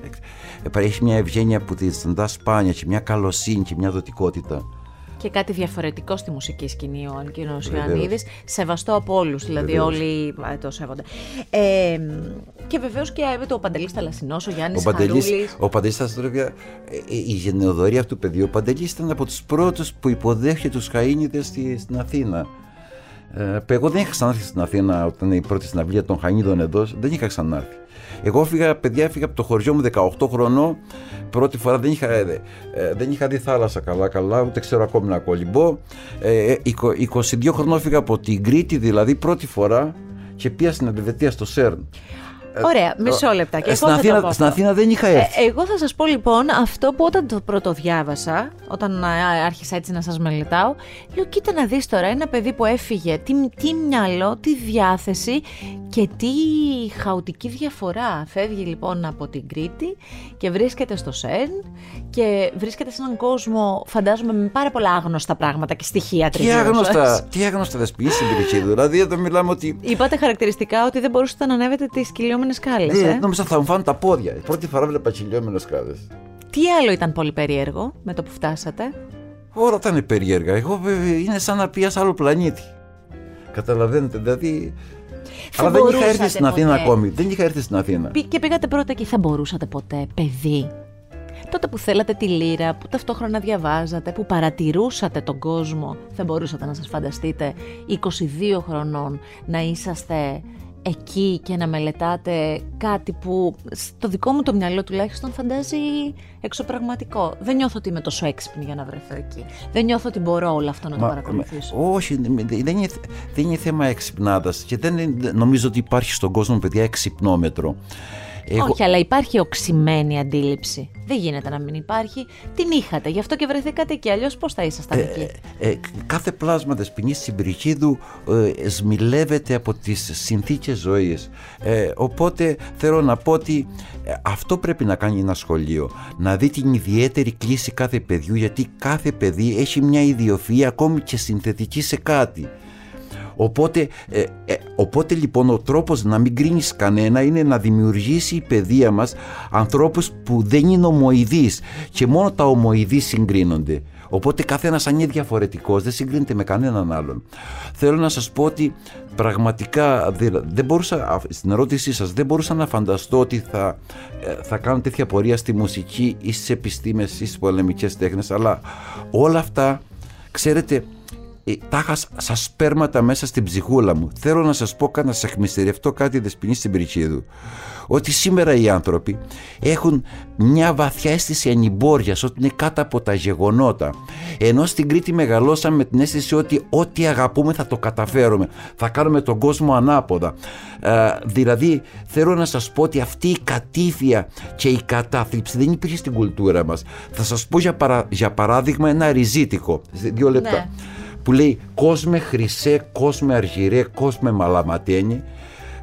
Ε, Έχει μια ευγένεια που τη συναντά σπάνια και μια καλοσύνη και μια δοτικότητα. Και κάτι διαφορετικό στη μουσική σκηνή ο Αλκίνος Βεβαίως. Ιωαννίδης. Σεβαστό από όλους, δηλαδή Βεβαίως. όλοι ε, το σέβονται. Ε, μ, και βεβαίως και ε, το Παντελής Θαλασσινός, ο Γιάννης Ο Παντελής, Χαρούλης. ο Παντελής θα σας λέω, βέβαια, ε, ε, η γενεοδορία αυτού του παιδιού, ο Παντελής ήταν από τους πρώτους που υποδέχεται τους Χαΐνιδες στη, στην Αθήνα. Ε, εγώ δεν είχα ξανάρθει στην Αθήνα όταν η πρώτη συναυλία των Χανίδων εδώ, δεν είχα ξανάρθει. Εγώ φύγα, παιδιά, έφυγα από το χωριό μου 18 χρονών. Πρώτη φορά δεν είχα, ε, ε, δεν είχα δει θάλασσα καλά-καλά, ούτε ξέρω ακόμη να κολυμπώ. Ε, ε, εικο- 22 χρονών φύγα από την Κρήτη, δηλαδή πρώτη φορά και πήγα στην Ελβετία στο ΣΕΡΝ. Ωραία, μισό λεπτάκι. Ε, Εγώ στην, θα το Αθήνα, πω στην αυτό. Αθήνα δεν είχα Ε, έρθει. εγώ θα σας πω λοιπόν αυτό που όταν το πρώτο διάβασα, όταν α, άρχισα έτσι να σας μελετάω, λέω κοίτα να δεις τώρα ένα παιδί που έφυγε, τι, τι μυαλό, τι διάθεση και τι χαοτική διαφορά. Φεύγει λοιπόν από την Κρήτη και βρίσκεται στο ΣΕΝ και βρίσκεται σε έναν κόσμο φαντάζομαι με πάρα πολλά άγνωστα πράγματα και στοιχεία Τι τριγύρω σας. άγνωστα, τι άγνωστα δεσποινή στην περιοχή. Δηλαδή εδώ μιλάμε ότι. Είπατε χαρακτηριστικά ότι δεν μπορούσατε να ανέβετε τις κυλιόμενες σκάλες, Δεν, ε; νόμιζα θα μου φάνε τα πόδια. Πρώτη φορά βλέπα χιλιόμενε κάδε. Τι άλλο ήταν πολύ περίεργο με το που φτάσατε; Όλα ήταν περίεργα. Εγώ βέβαια, είναι σαν να πει άλλο πλανήτη. Καταλαβαίνετε, δηλαδή. Θα Αλλά δεν είχα μπορούσατε έρθει στην Αθήνα ποτέ. ακόμη. Δεν είχα έρθει στην Αθήνα. Πη- Και πήγατε πρώτα και θα μπορούσατε ποτέ, παιδί; Τότε που θέλατε τη λύρα, που ταυτόχρονα διαβάζατε, που παρατηρούσατε τον κόσμο, θα μπορούσατε να σας φανταστείτε 22 χρονών να είσαστε εκεί και να μελετάτε κάτι που στο δικό μου το μυαλό τουλάχιστον φαντάζει εξωπραγματικό. Δεν νιώθω ότι είμαι τόσο έξυπνη για να βρεθώ εκεί. Δεν νιώθω ότι μπορώ όλο αυτό να το Μα- παρακολουθήσω. μα- όχι, δεν είναι, δεν είναι θέμα εξυπνάδας και δεν είναι- νομίζω ότι υπάρχει στον κόσμο, παιδιά, εξυπνόμετρο. Εγώ- Όχι, αλλά υπάρχει οξυμένη αντίληψη. Δεν γίνεται να μην υπάρχει. Την είχατε, γι' αυτό και βρεθήκατε εκεί. Αλλιώς πώς θα ήσασταν εκεί; Ε, κάθε πλάσμα δεσποινής στην Πυριχίδου ε, σμιλεύεται από τις συνθήκες ζωής. Ε, οπότε θέλω να πω ότι ε, αυτό πρέπει να κάνει ένα σχολείο. Να δει την ιδιαίτερη κλίση κάθε παιδιού γιατί κάθε παιδί έχει μια ιδιοφυΐα ακόμη και συνθετική σε κάτι. Οπότε, ε, ε, οπότε λοιπόν ο τρόπος να μην κρίνεις κανένα είναι να δημιουργήσει η παιδεία μας ανθρώπους που δεν είναι ομοειδείς και μόνο τα ομοειδείς συγκρίνονται. Οπότε καθένας αν είναι διαφορετικός δεν συγκρίνεται με κανέναν άλλον. Θέλω να σας πω ότι πραγματικά δεν, δεν μπορούσα, α, στην ερώτησή σας δεν μπορούσα να φανταστώ ότι θα, ε, θα κάνω τέτοια πορεία στη μουσική ή στις επιστήμες ή στις πολεμικές τέχνες αλλά όλα αυτά ξέρετε ε, τα είχα σ- σαν σπέρματα μέσα στην ψυχούλα μου. Θέλω να σας πω κάτι, να σας εκμυστερευτώ κάτι δεσποινή στην Πριχίδου. Ότι σήμερα οι άνθρωποι έχουν μια βαθιά αίσθηση ανυμπόριας, ότι είναι κάτω από τα γεγονότα. Ενώ στην Κρήτη μεγαλώσαμε με την αίσθηση ότι ό,τι αγαπούμε θα το καταφέρουμε. Θα κάνουμε τον κόσμο ανάποδα. Ε, δηλαδή θέλω να σας πω ότι αυτή η κατήφια και η κατάθλιψη δεν υπήρχε στην κουλτούρα μας. Θα σας πω για, παρα- για παράδειγμα ένα ριζίτικο. Σε Δύο λεπτά Ναι. Που λέει κόσμε χρυσέ, κόσμε αργυρέ, κόσμε μαλαματένι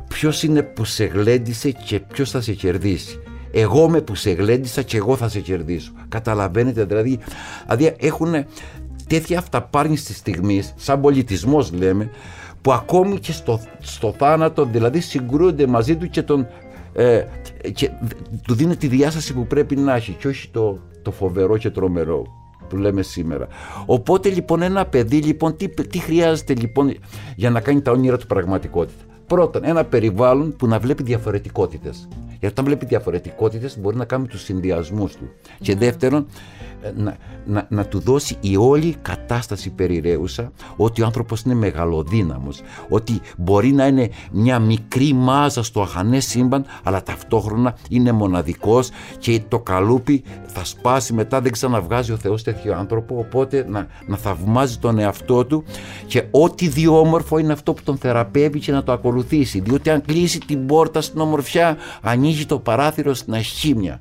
ποιος είναι που σε γλέντισε και ποιος θα σε κερδίσει. Εγώ με που σε γλέντισα και εγώ θα σε κερδίσω καταλαβαίνετε δηλαδή, δηλαδή έχουν τέτοια αυταπάρνηση στη στιγμή σαν πολιτισμός λέμε που ακόμη και στο, στο θάνατο δηλαδή συγκρούονται μαζί του και τον ε, και του δίνει τη διάσταση που πρέπει να έχει και όχι το, το φοβερό και τρομερό που λέμε σήμερα. Οπότε λοιπόν ένα παιδί λοιπόν τι, τι χρειάζεται λοιπόν για να κάνει τα όνειρα του πραγματικότητα. Πρώτον, ένα περιβάλλον που να βλέπει διαφορετικότητες. Γιατί όταν βλέπει διαφορετικότητες μπορεί να κάνει τους συνδυασμούς του. Και δεύτερον, ε, να, να, να του δώσει η όλη κατάσταση περιραίουσα ότι ο άνθρωπος είναι μεγαλοδύναμος, ότι μπορεί να είναι μια μικρή μάζα στο αχανές σύμπαν, αλλά ταυτόχρονα είναι μοναδικός και το καλούπι θα σπάσει μετά, δεν ξαναβγάζει ο Θεός τέτοιο άνθρωπο, οπότε να, να θαυμάζει τον εαυτό του και ό,τι διόμορφο είναι αυτό που τον θεραπεύει και να το ακολουθήσει, διότι αν κλείσει την πόρτα στην ομορφιά, ανοίγει το παράθυρο στην ασχήμια.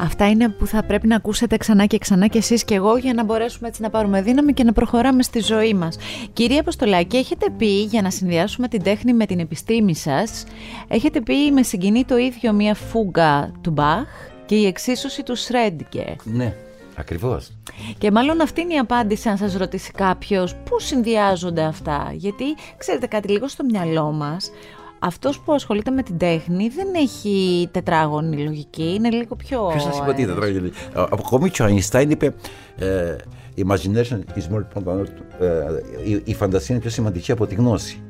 Αυτά είναι που θα πρέπει να ακούσετε ξανά και ξανά και εσείς και εγώ για να μπορέσουμε έτσι να πάρουμε δύναμη και να προχωράμε στη ζωή μας. Κυρία Αποστολάκη, έχετε πει για να συνδυάσουμε την τέχνη με την επιστήμη σας, έχετε πει με συγκινεί το ίδιο μια φούγκα του Μπαχ και η εξίσωση του Σρέντγκερ. Ναι, ακριβώς. Και μάλλον αυτή είναι η απάντηση αν σας ρωτήσει κάποιος πού συνδυάζονται αυτά. Γιατί ξέρετε κάτι λίγο στο μυαλό μας, αυτός που ασχολείται με την τέχνη δεν έχει τετράγωνη λογική, είναι λίγο πιο... Ποιος σα είπα τι αέρας. τετράγωνο. Ακόμη και ο Αϊνστάιν είπε ε, Imagination is more important. ε, η, η φαντασία είναι πιο σημαντική από τη γνώση.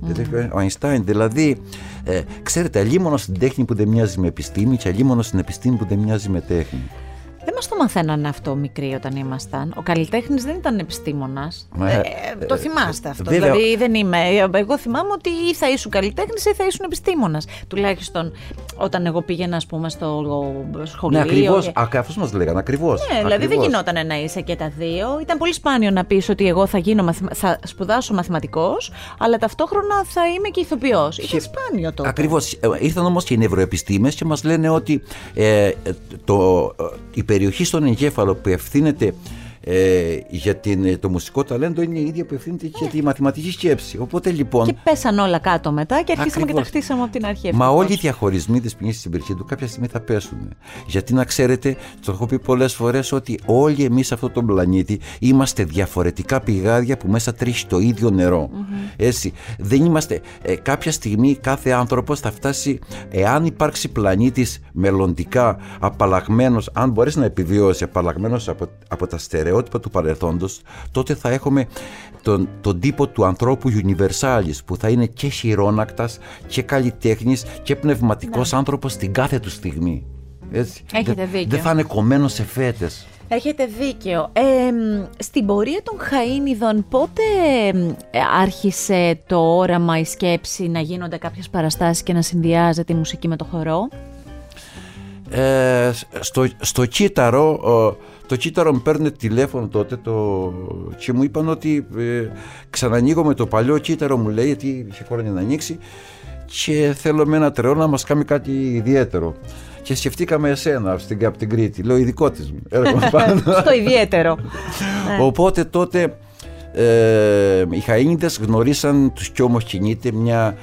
Γιατί είπε Ο Αϊνστάιν, δηλαδή, ε, ξέρετε, αλίμονο στην τέχνη που δεν μοιάζει με επιστήμη και αλίμονο στην επιστήμη που δεν μοιάζει με τέχνη. Δεν μας το μαθαίνανε αυτό μικροί όταν ήμασταν. Ο καλλιτέχνης δεν ήταν επιστήμονας. Μα, Ε, ε, το ε, θυμάστε αυτό. βέβαια. Δηλαδή δεν είμαι. Εγώ θυμάμαι ότι ή θα ήσουν καλλιτέχνης ή θα ήσουν επιστήμονας. Τουλάχιστον όταν εγώ πήγαινα, ας πούμε, στο σχολείο. Ναι, ακριβώς. και- Αυτό μας λέγανε, ακριβώς. Ναι, δηλαδή δεν γινόταν να είσαι και τα δύο. Ήταν πολύ σπάνιο να πεις ότι εγώ θα, γίνω, μαθημα- θα σπουδάσω μαθηματικός, αλλά ταυτόχρονα θα είμαι και ηθοποιός. Ήταν σπάνιο τότε. Ακριβώς. Ήρθαν όμως και οι νευροεπιστήμες και μας λένε ότι ε, το, ε, η περιοχή στον εγκέφαλο που ευθύνεται ε, για την, ε, το μουσικό ταλέντο είναι η ίδια που ευθύνεται και για τη μαθηματική σκέψη. Οπότε λοιπόν. Και πέσαν όλα κάτω μετά και αρχίσαμε και τα Ακριβώς. χτίσαμε από την αρχή. Μα ευτυχώς. όλοι οι διαχωρισμοί τη ποινή στην περιοχή του κάποια στιγμή θα πέσουν. Γιατί να ξέρετε, το έχω πει πολλές φορές ότι όλοι εμείς σε αυτόν τον πλανήτη είμαστε διαφορετικά πηγάδια που μέσα τρέχει το ίδιο νερό. Έτσι. Δεν είμαστε. ε, κάποια στιγμή κάθε άνθρωπος θα φτάσει, εάν υπάρξει πλανήτης μελλοντικά απαλλαγμένος, αν μπορέσει να επιβιώσει απαλλαγμένος από, από τα στερεότυπα του παρελθόντος, τότε θα έχουμε τον, τον τύπο του ανθρώπου universalis που θα είναι και χειρόνακτας και καλλιτέχνης και πνευματικός άνθρωπος στην κάθε του στιγμή. Έτσι. Ναι. Έχετε Δεν- δίκιο. Δεν θα είναι κομμένος σε φέτες. Έχετε δίκιο. Ε, μ, στην πορεία των Χαΐνιδων πότε μ, ε, άρχισε το όραμα, η σκέψη να γίνονται κάποιες παραστάσεις και να συνδυάζεται η μουσική με το χορό; Ε, στο, στο κύτταρο, ε, το κύτταρο μου παίρνει τηλέφωνο τότε το, και μου είπαν ότι ε, ξανανοίγω με το παλιό κύτταρο μου λέει γιατί είχε χρόνια να ανοίξει και θέλω με ένα τρεό να μας κάνει κάτι ιδιαίτερο. Και σκεφτήκαμε εσένα στην, από την Κρήτη. Λέω ειδικό της μου. Έρχομαι πάνω. (laughs) Στο ιδιαίτερο. Οπότε τότε ε, οι Χαΐνιδες γνωρίσαν τους Κιόμος Κινείται μια ε, ε, ε,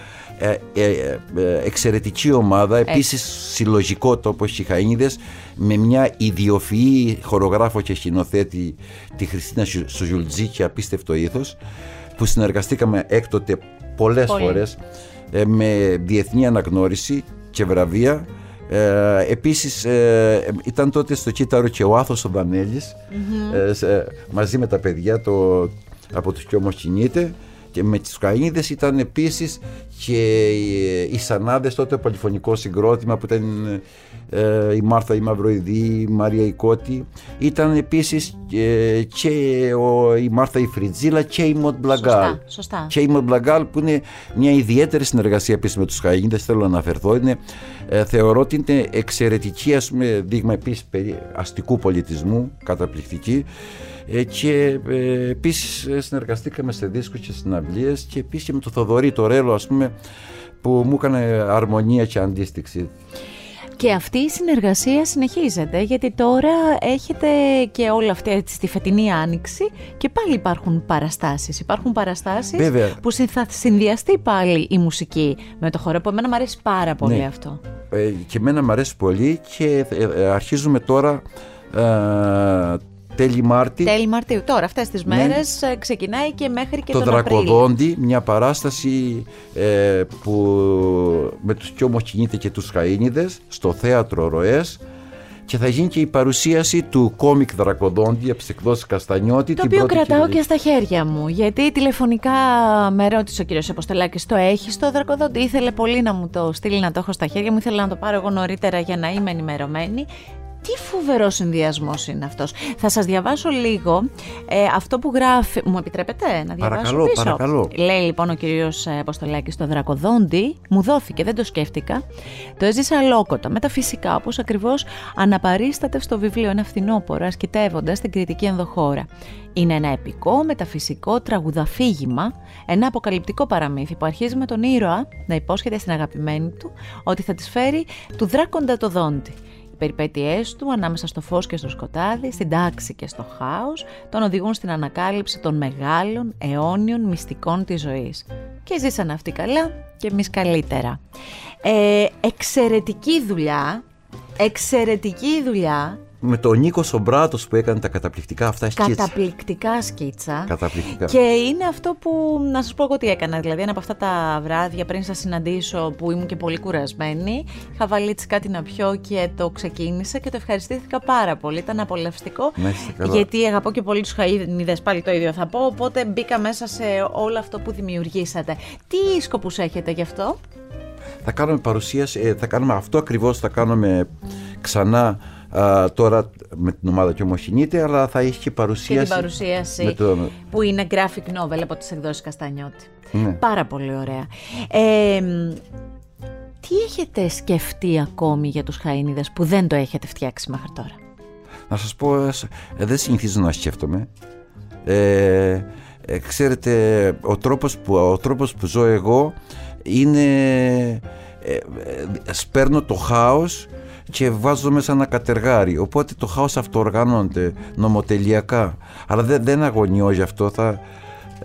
εξαιρετική ομάδα, επίσης συλλογικό όπως οι Χαΐνιδες με μια ιδιοφυή χορογράφο και σκηνοθέτη τη Χριστίνα Σου- Σουζουλτζή απίστευτο ήθος που συνεργαστήκαμε έκτοτε πολλές Πολύ. φορές ε, με διεθνή αναγνώριση και βραβεία. Ε, επίσης ε, ήταν τότε στο κύτταρο και ο Άθος ο δανελης ε, σε- μαζί με τα παιδιά το, από τους Κιόμος Κινείται και με τις Καΐνιδες ήταν επίσης και οι, οι Σανάδες τότε το πολυφωνικό συγκρότημα που ήταν ε, η Μάρθα η Μαυροειδή, η Μαρία η Κώτη ήταν επίσης ε, και ο, η Μάρθα η Φριτζίλα και η Μοντ Μπλαγκάλ. Σωστά, σωστά. και η Μοντμπλαγκάλ που είναι μια ιδιαίτερη συνεργασία επίσης με τους Χαΐνιδες θέλω να αναφερθώ. Είναι, ε, θεωρώ ότι είναι εξαιρετική ας πούμε, δείγμα επίσης περί αστικού πολιτισμού καταπληκτική. ε, και ε, επίσης ε, συνεργαστήκαμε σε δίσκους και συναυλίες και επίσης και με τον Θοδωρή το Ρέλο ας πούμε που μου έκανε αρμονία και αντίστοιξη Και αυτή η συνεργασία συνεχίζεται γιατί τώρα έχετε και όλα αυτή έτσι, τη φετινή άνοιξη και πάλι υπάρχουν παραστάσεις. Υπάρχουν παραστάσεις Βέβαια. που συν- θα συνδυαστεί πάλι η μουσική με το χορό που εμένα μου αρέσει πάρα πολύ Ναι. αυτό. ε, και εμένα μου αρέσει πολύ και ε, ε, αρχίζουμε τώρα ε, τέλη Μάρτη Τέλη Μαρτίου. Τώρα αυτές τις Ναι. μέρες ε, ξεκινάει και μέχρι και το τον Απρίλιο. Δρακοδόντι, μια παράσταση ε, που με τους Κιόμος κινείται και τους Χαΐνιδες στο θέατρο Ροές και θα γίνει και η παρουσίαση του κόμικ Δρακοδόντι από τις εκδόσεις Καστανιώτη Το την οποίο πρώτη κρατάω Κυριακή. και στα χέρια μου. Γιατί τηλεφωνικά με ρώτησε ο κύριος Αποστολάκης, το έχεις το δρακοδόντι; Ήθελε πολύ να μου το στείλει να το έχω στα χέρια μου. Ήθελα να το πάρω εγώ νωρίτερα για να είμαι ενημερωμένη. Τι φοβερός συνδυασμός είναι αυτός. Θα σας διαβάσω λίγο ε, αυτό που γράφει. Μου επιτρέπετε να διαβάσω Παρακαλώ, πίσω; παρακαλώ. Λέει λοιπόν ο κύριος Αποστολάκης το δρακοδόντι, μου δόθηκε, δεν το σκέφτηκα. Το έζησα αλόκοτα, μεταφυσικά, όπως ακριβώς αναπαρίσταται στο βιβλίο Ένα φθινόπωρο, ασκητεύοντας την κριτική ενδοχώρα. Είναι ένα επικό, μεταφυσικό τραγουδαφήγημα, ένα αποκαλυπτικό παραμύθι που αρχίζει με τον ήρωα να υπόσχεται στην αγαπημένη του ότι θα της φέρει του δράκοντα το δόντι. Οι περιπέτειές του ανάμεσα στο φως και στο σκοτάδι, στην τάξη και στο χάος, τον οδηγούν στην ανακάλυψη των μεγάλων, αιώνιων μυστικών της ζωής. Και ζήσαν αυτοί καλά και εμείς καλύτερα. Ε, εξαιρετική δουλειά, εξαιρετική δουλειά, Με τον Νίκος Σομπράτος που έκανε τα καταπληκτικά αυτά σκίτσα. καταπληκτικά σκίτσα. Καταπληκτικά. Και είναι αυτό που να σας πω εγώ τι έκανα. Δηλαδή, ένα από αυτά τα βράδια πριν σας συναντήσω που ήμουν και πολύ κουρασμένη, είχα βάλει έτσι κάτι να πιω και το ξεκίνησα και το ευχαριστήθηκα πάρα πολύ. Ήταν απολαυστικό. Να είστε καλά. Γιατί αγαπώ και πολύ τους χαΐδες, πάλι το ίδιο θα πω. Οπότε μπήκα μέσα σε όλο αυτό που δημιουργήσατε. Τι σκοπούς έχετε γι' αυτό; Θα κάνουμε παρουσίαση, ε, θα κάνουμε αυτό ακριβώς, θα κάνουμε ξανά Α, τώρα με την ομάδα και ομοχυνείται, αλλά θα έχει και Και παρουσίαση. την παρουσίαση με τον- που είναι graphic novel από τις εκδόσεις Καστανιώτη. Ναι. Πάρα πολύ ωραία. Ε, μ, τι έχετε σκεφτεί ακόμη για τους Χαΐνιδες που δεν το έχετε φτιάξει μέχρι τώρα; Να σας πω, ε, σ- ε, δεν συνηθίζω να σκέφτομαι. Ε, ε, ξέρετε, ο τρόπος, που, ο τρόπος που ζω εγώ είναι... Ε, ε, σπέρνω το χάος και βάζω μέσα ένα κατεργάρι. Οπότε το χάος αυτοοργανώνεται νομοτελειακά. Αλλά δεν, δεν αγωνιώ γι' αυτό. Θα,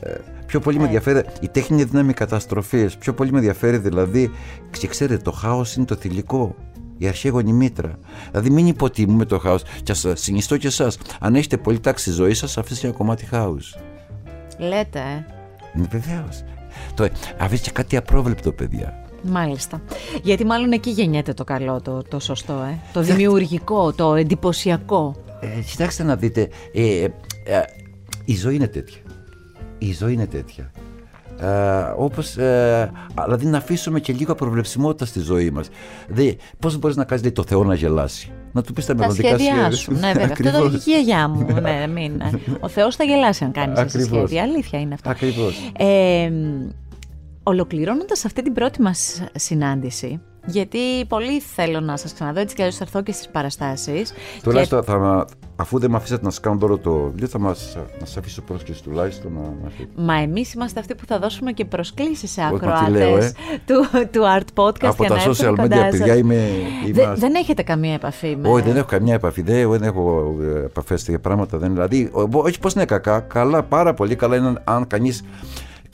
ε, πιο πολύ με ενδιαφέρει η τέχνη είναι δύναμη καταστροφής. Πιο πολύ με ενδιαφέρει δηλαδή, και ξέρετε, το χάος είναι το θηλυκό. Η αρχαίγονη μήτρα. Δηλαδή, μην υποτιμούμε το χάος. Και σα συνιστώ και εσάς, αν έχετε πολύ τάξη στη ζωή σας, αφήστε ένα κομμάτι χάους. Λέτε, ε. Ναι, βεβαίως. Το αφήστε και κάτι απρόβλεπτο, παιδιά. Μάλιστα. Γιατί μάλλον εκεί γεννιέται το καλό, το, το σωστό, ε. Το δημιουργικό, το εντυπωσιακό. Ε, κοιτάξτε να δείτε, ε, ε, ε, η ζωή είναι τέτοια. Η ζωή είναι τέτοια. Ε, όπως, ε, δηλαδή να αφήσουμε και λίγο προβλεψιμότητα στη ζωή μας. Δε, πώς μπορείς να κάνεις λέει, το Θεό να γελάσει; Να του πεις τα Τα μελλοντικά σχέδιά σου. Ναι, βέβαια. Αυτό το Ακριβώς. είχε η γιαγιά μου. ναι, μην. (laughs) Ο Θεός θα γελάσει αν κάνεις έτσι Ακριβώς. σχέδια. Αλήθεια είναι αυτό. Ακριβώς. Ε, Ολοκληρώνοντας αυτή την πρώτη μας συνάντηση, γιατί πολύ θέλω να σας ξαναδώ, έτσι κι αλλιώς θα έρθω και στις παραστάσεις. Τουλάχιστον θα, μα- αφού δεν με αφήσατε να σας κάνω τώρα το βιβλίο, θα μας, να σας αφήσω πρόσκληση τουλάχιστον να, να φύγω. Μα εμείς είμαστε αυτοί που θα δώσουμε και προσκλήσεις σε Όχι, μα τι ακροατέ λέω, ε. του, του Art Podcast Από για τα να έρθουν social κοντά media, σας. παιδιά, είμαι. είμαι Δε- ας- δεν έχετε καμία επαφή με. Όχι, δεν έχω καμιά επαφή. Δεν, δεν έχω επαφές τέτοια πράγματα. Δεν, δηλαδή, ο- όχι πώς είναι κακά. Καλά, πάρα πολύ καλά είναι αν κανείς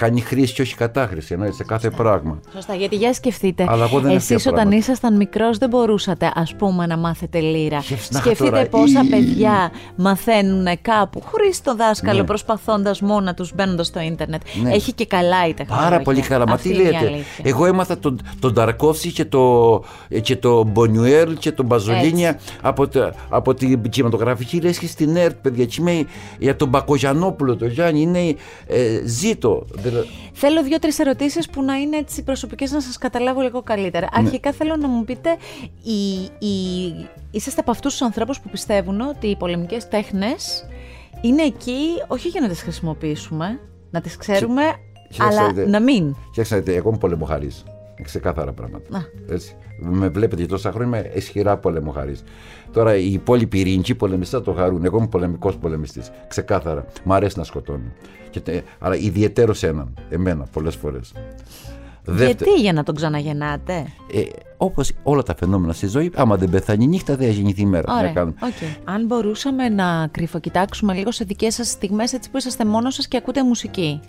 κάνει χρήση και όχι κατάχρηση εννοείται, σε κάθε πράγμα. Σωστά, γιατί για σκεφτείτε. Αλλά εγώ δεν έχω Εσείς τέτοια όταν πράγματα. ήσασταν μικρός δεν μπορούσατε, ας πούμε, να μάθετε λύρα. Σκέψτε να Σκεφτείτε τώρα, πόσα ή- παιδιά μαθαίνουν κάπου χωρίς το δάσκαλο, Ναι. προσπαθώντας μόνα τους μπαίνοντας στο ίντερνετ. Ναι. Έχει και καλά η τεχνολογία. Πάρα πολύ καλά. Μα Αυτή τι είναι η λέτε; αλήθεια. Εγώ έμαθα τον, τον Ταρκόφσκι και το, και το Μπονιουέλ και τον Μπαζολίνια από, τα- από την κινηματογραφική λέσχη στην ΕΡΤ, παιδιά. Και είμαι για τον Μπακογιανόπουλο, τον Γιάννη, είναι ε, ζήτο. Δηλαδή, Θέλω δύο-τρεις ερωτήσεις που να είναι έτσι προσωπικές να σας καταλάβω λίγο καλύτερα. Ναι. Αρχικά θέλω να μου πείτε, η, η, είσαστε από αυτούς τους ανθρώπους που πιστεύουν ότι οι πολεμικές τέχνες είναι εκεί όχι για να τις χρησιμοποιήσουμε, να τις ξέρουμε, Κοιτάξτε, αλλά δείτε. να μην. Κοιτάξτε, εγώ είμαι πολεμοχαρής. Ξεκάθαρα πράγματα. Α. Έτσι. Με βλέπετε και τόσα χρόνια είμαι ισχυρά πολεμοχαρής. Τώρα οι υπόλοιποι ειρήνικοι πολεμιστές θα το χαρούν. Εγώ είμαι πολεμικός πολεμιστής. Ξεκάθαρα. Μ' αρέσει να σκοτώνω. Και, τε- αλλά ιδιαίτερος έναν. Εμένα πολλές φορές. Γιατί για να τον ξαναγεννάτε; Ε, Όπως όλα τα φαινόμενα στη ζωή, άμα δεν πεθάνει η νύχτα, δεν θα γεννηθεί η μέρα. Ωραία. Να κάνουμε. οκ. Αν μπορούσαμε να κρυφοκοιτάξουμε λίγο σε δικές σας στιγμές έτσι που είσαστε μόνος σας και ακούτε μουσική.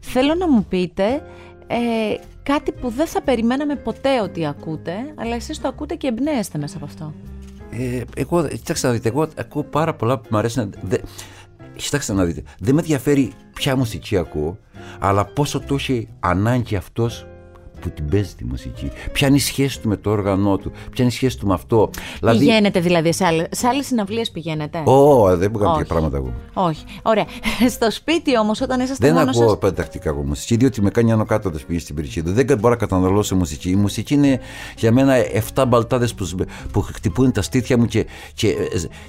Θέλω να μου πείτε ε, κάτι που δεν θα περιμέναμε ποτέ ότι ακούτε, αλλά εσείς το ακούτε και εμπνέεστε μέσα από αυτό. Ε, εγώ, κοιτάξτε να δείτε, εγώ ακούω πάρα πολλά που μου αρέσουν. Δε, κοιτάξτε να δείτε, δεν με ενδιαφέρει ποια μουσική ακούω, αλλά πόσο το έχει ανάγκη αυτός που την παίζει τη μουσική. Ποια είναι η σχέση του με το όργανό του, ποια είναι η σχέση του με αυτό. Πηγαίνετε δηλαδή σε άλλες, σε άλλες συναυλίες πηγαίνετε; Ω, δεν μου κάνω Όχι. τέτοια πράγματα εγώ. Όχι. Ωραία. (laughs) Στο σπίτι όμως όταν είσαστε Δεν μόνος ακούω σας... πεντακτικά εγώ μουσική, διότι με κάνει άνω κάτω πηγή στην περίοδο. Δεν μπορώ να καταναλώσω μουσική. Η μουσική είναι για μένα 7 μπαλτάδες που, σ- που χτυπούν τα στήθια μου και, και,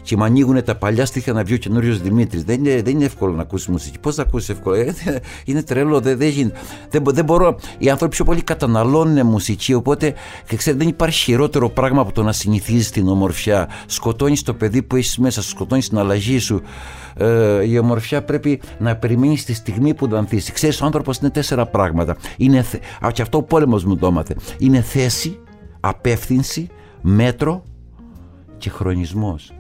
και με ανοίγουν τα παλιά στήθια να βγει ο καινούριος Δημήτρης. Δεν είναι, δεν είναι εύκολο να ακούσεις μουσική. Πώς να ακούσεις εύκολα, Ε, είναι τρελό. Δεν, δεν, γίνεται. δεν, μπο- δεν μπορώ. Οι άνθρωποι πιο πολύ καταναλώνουν μουσική, οπότε και ξέρετε, δεν υπάρχει χειρότερο πράγμα από το να συνηθίζεις την ομορφιά. Σκοτώνεις το παιδί που έχεις μέσα σου, σκοτώνεις την αλλαγή σου. Ε, η ομορφιά πρέπει να περιμένεις τη στιγμή που θα ανθίσεις. Ξέρεις, ο άνθρωπος είναι τέσσερα πράγματα. Είναι, θε- Α, και αυτό ο πόλεμος μου το έμαθε. Είναι θέση, απεύθυνση, μέτρο και χρονισμός.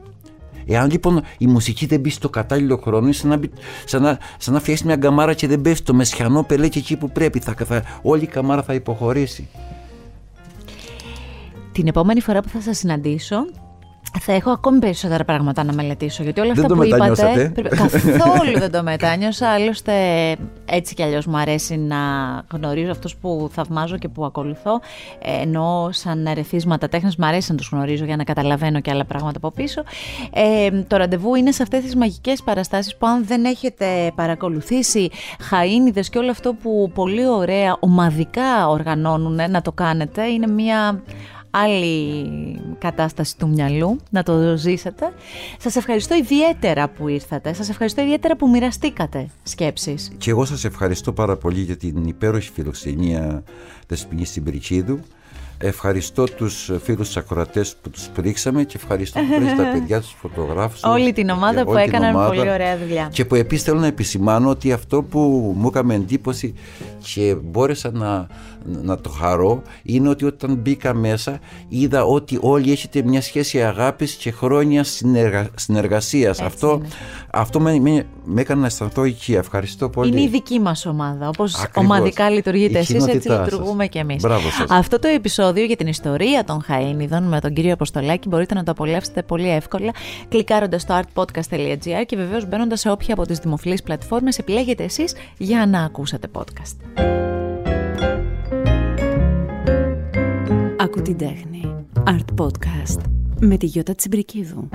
Εάν λοιπόν η μουσική δεν μπει στο κατάλληλο χρόνο, είναι σαν να, μπει- σαν να, σαν να φτιάξει μια γκαμάρα και δεν πέφτει το μεσιανό πελέκι εκεί που πρέπει. Θα, θα, όλη η καμάρα θα υποχωρήσει. Την επόμενη φορά που θα σας συναντήσω θα έχω ακόμη περισσότερα πράγματα να μελετήσω. Γιατί όλα Δεν αυτά το που είπατε. μετανιώσατε; πρέπει- Καθόλου δεν το μετάνιωσα. Άλλωστε, έτσι κι αλλιώς μου αρέσει να γνωρίζω αυτούς που θαυμάζω και που ακολουθώ. Ε, Ενώ σαν ερεθίσματα τέχνη μου αρέσει να τους γνωρίζω για να καταλαβαίνω και άλλα πράγματα από πίσω. Ε, το ραντεβού είναι σε αυτές τις μαγικές παραστάσεις που, αν δεν έχετε παρακολουθήσει χαΐνιδες και όλο αυτό που πολύ ωραία ομαδικά οργανώνουν να το κάνετε, είναι μια άλλη κατάσταση του μυαλού, να το ζήσετε. Σας ευχαριστώ ιδιαίτερα που ήρθατε, σας ευχαριστώ ιδιαίτερα που μοιραστήκατε σκέψεις. Και εγώ σας ευχαριστώ πάρα πολύ για την υπέροχη φιλοξενία Δεσποινής Συμπριτσίδου. Ευχαριστώ τους φίλους της ακροατές που τους πρίξαμε και ευχαριστώ που τα (laughs) παιδιά τους φωτογράφους. Όλη την ομάδα που έκαναν πολύ ωραία δουλειά. Και που επίσης θέλω να επισημάνω ότι αυτό που μου έκανε εντύπωση και μπόρεσα να, να το χαρώ είναι ότι όταν μπήκα μέσα είδα ότι όλοι έχετε μια σχέση αγάπης και χρόνια συνεργα... συνεργασίας. Αυτό, αυτό με, με, με έκανε να αισθανθώ εκεί. Ευχαριστώ πολύ. Είναι η δική μας ομάδα. Όπως ομαδικά λειτουργείτε εσείς, έτσι λειτουργούμε και εμείς. Αυτό το επεισόδιο για την ιστορία των Χαΐνιδων με τον κύριο Αποστολάκη μπορείτε να το απολαύσετε πολύ εύκολα κλικάροντας στο artpodcast.gr και βεβαίως μπαίνοντας σε όποια από τις δημοφιλείς πλατφόρμες επιλέγετε εσείς για να ακούσετε podcast. Ακού την τέχνη. Art Podcast με τη Γιώτα Τσιμπρικίδου.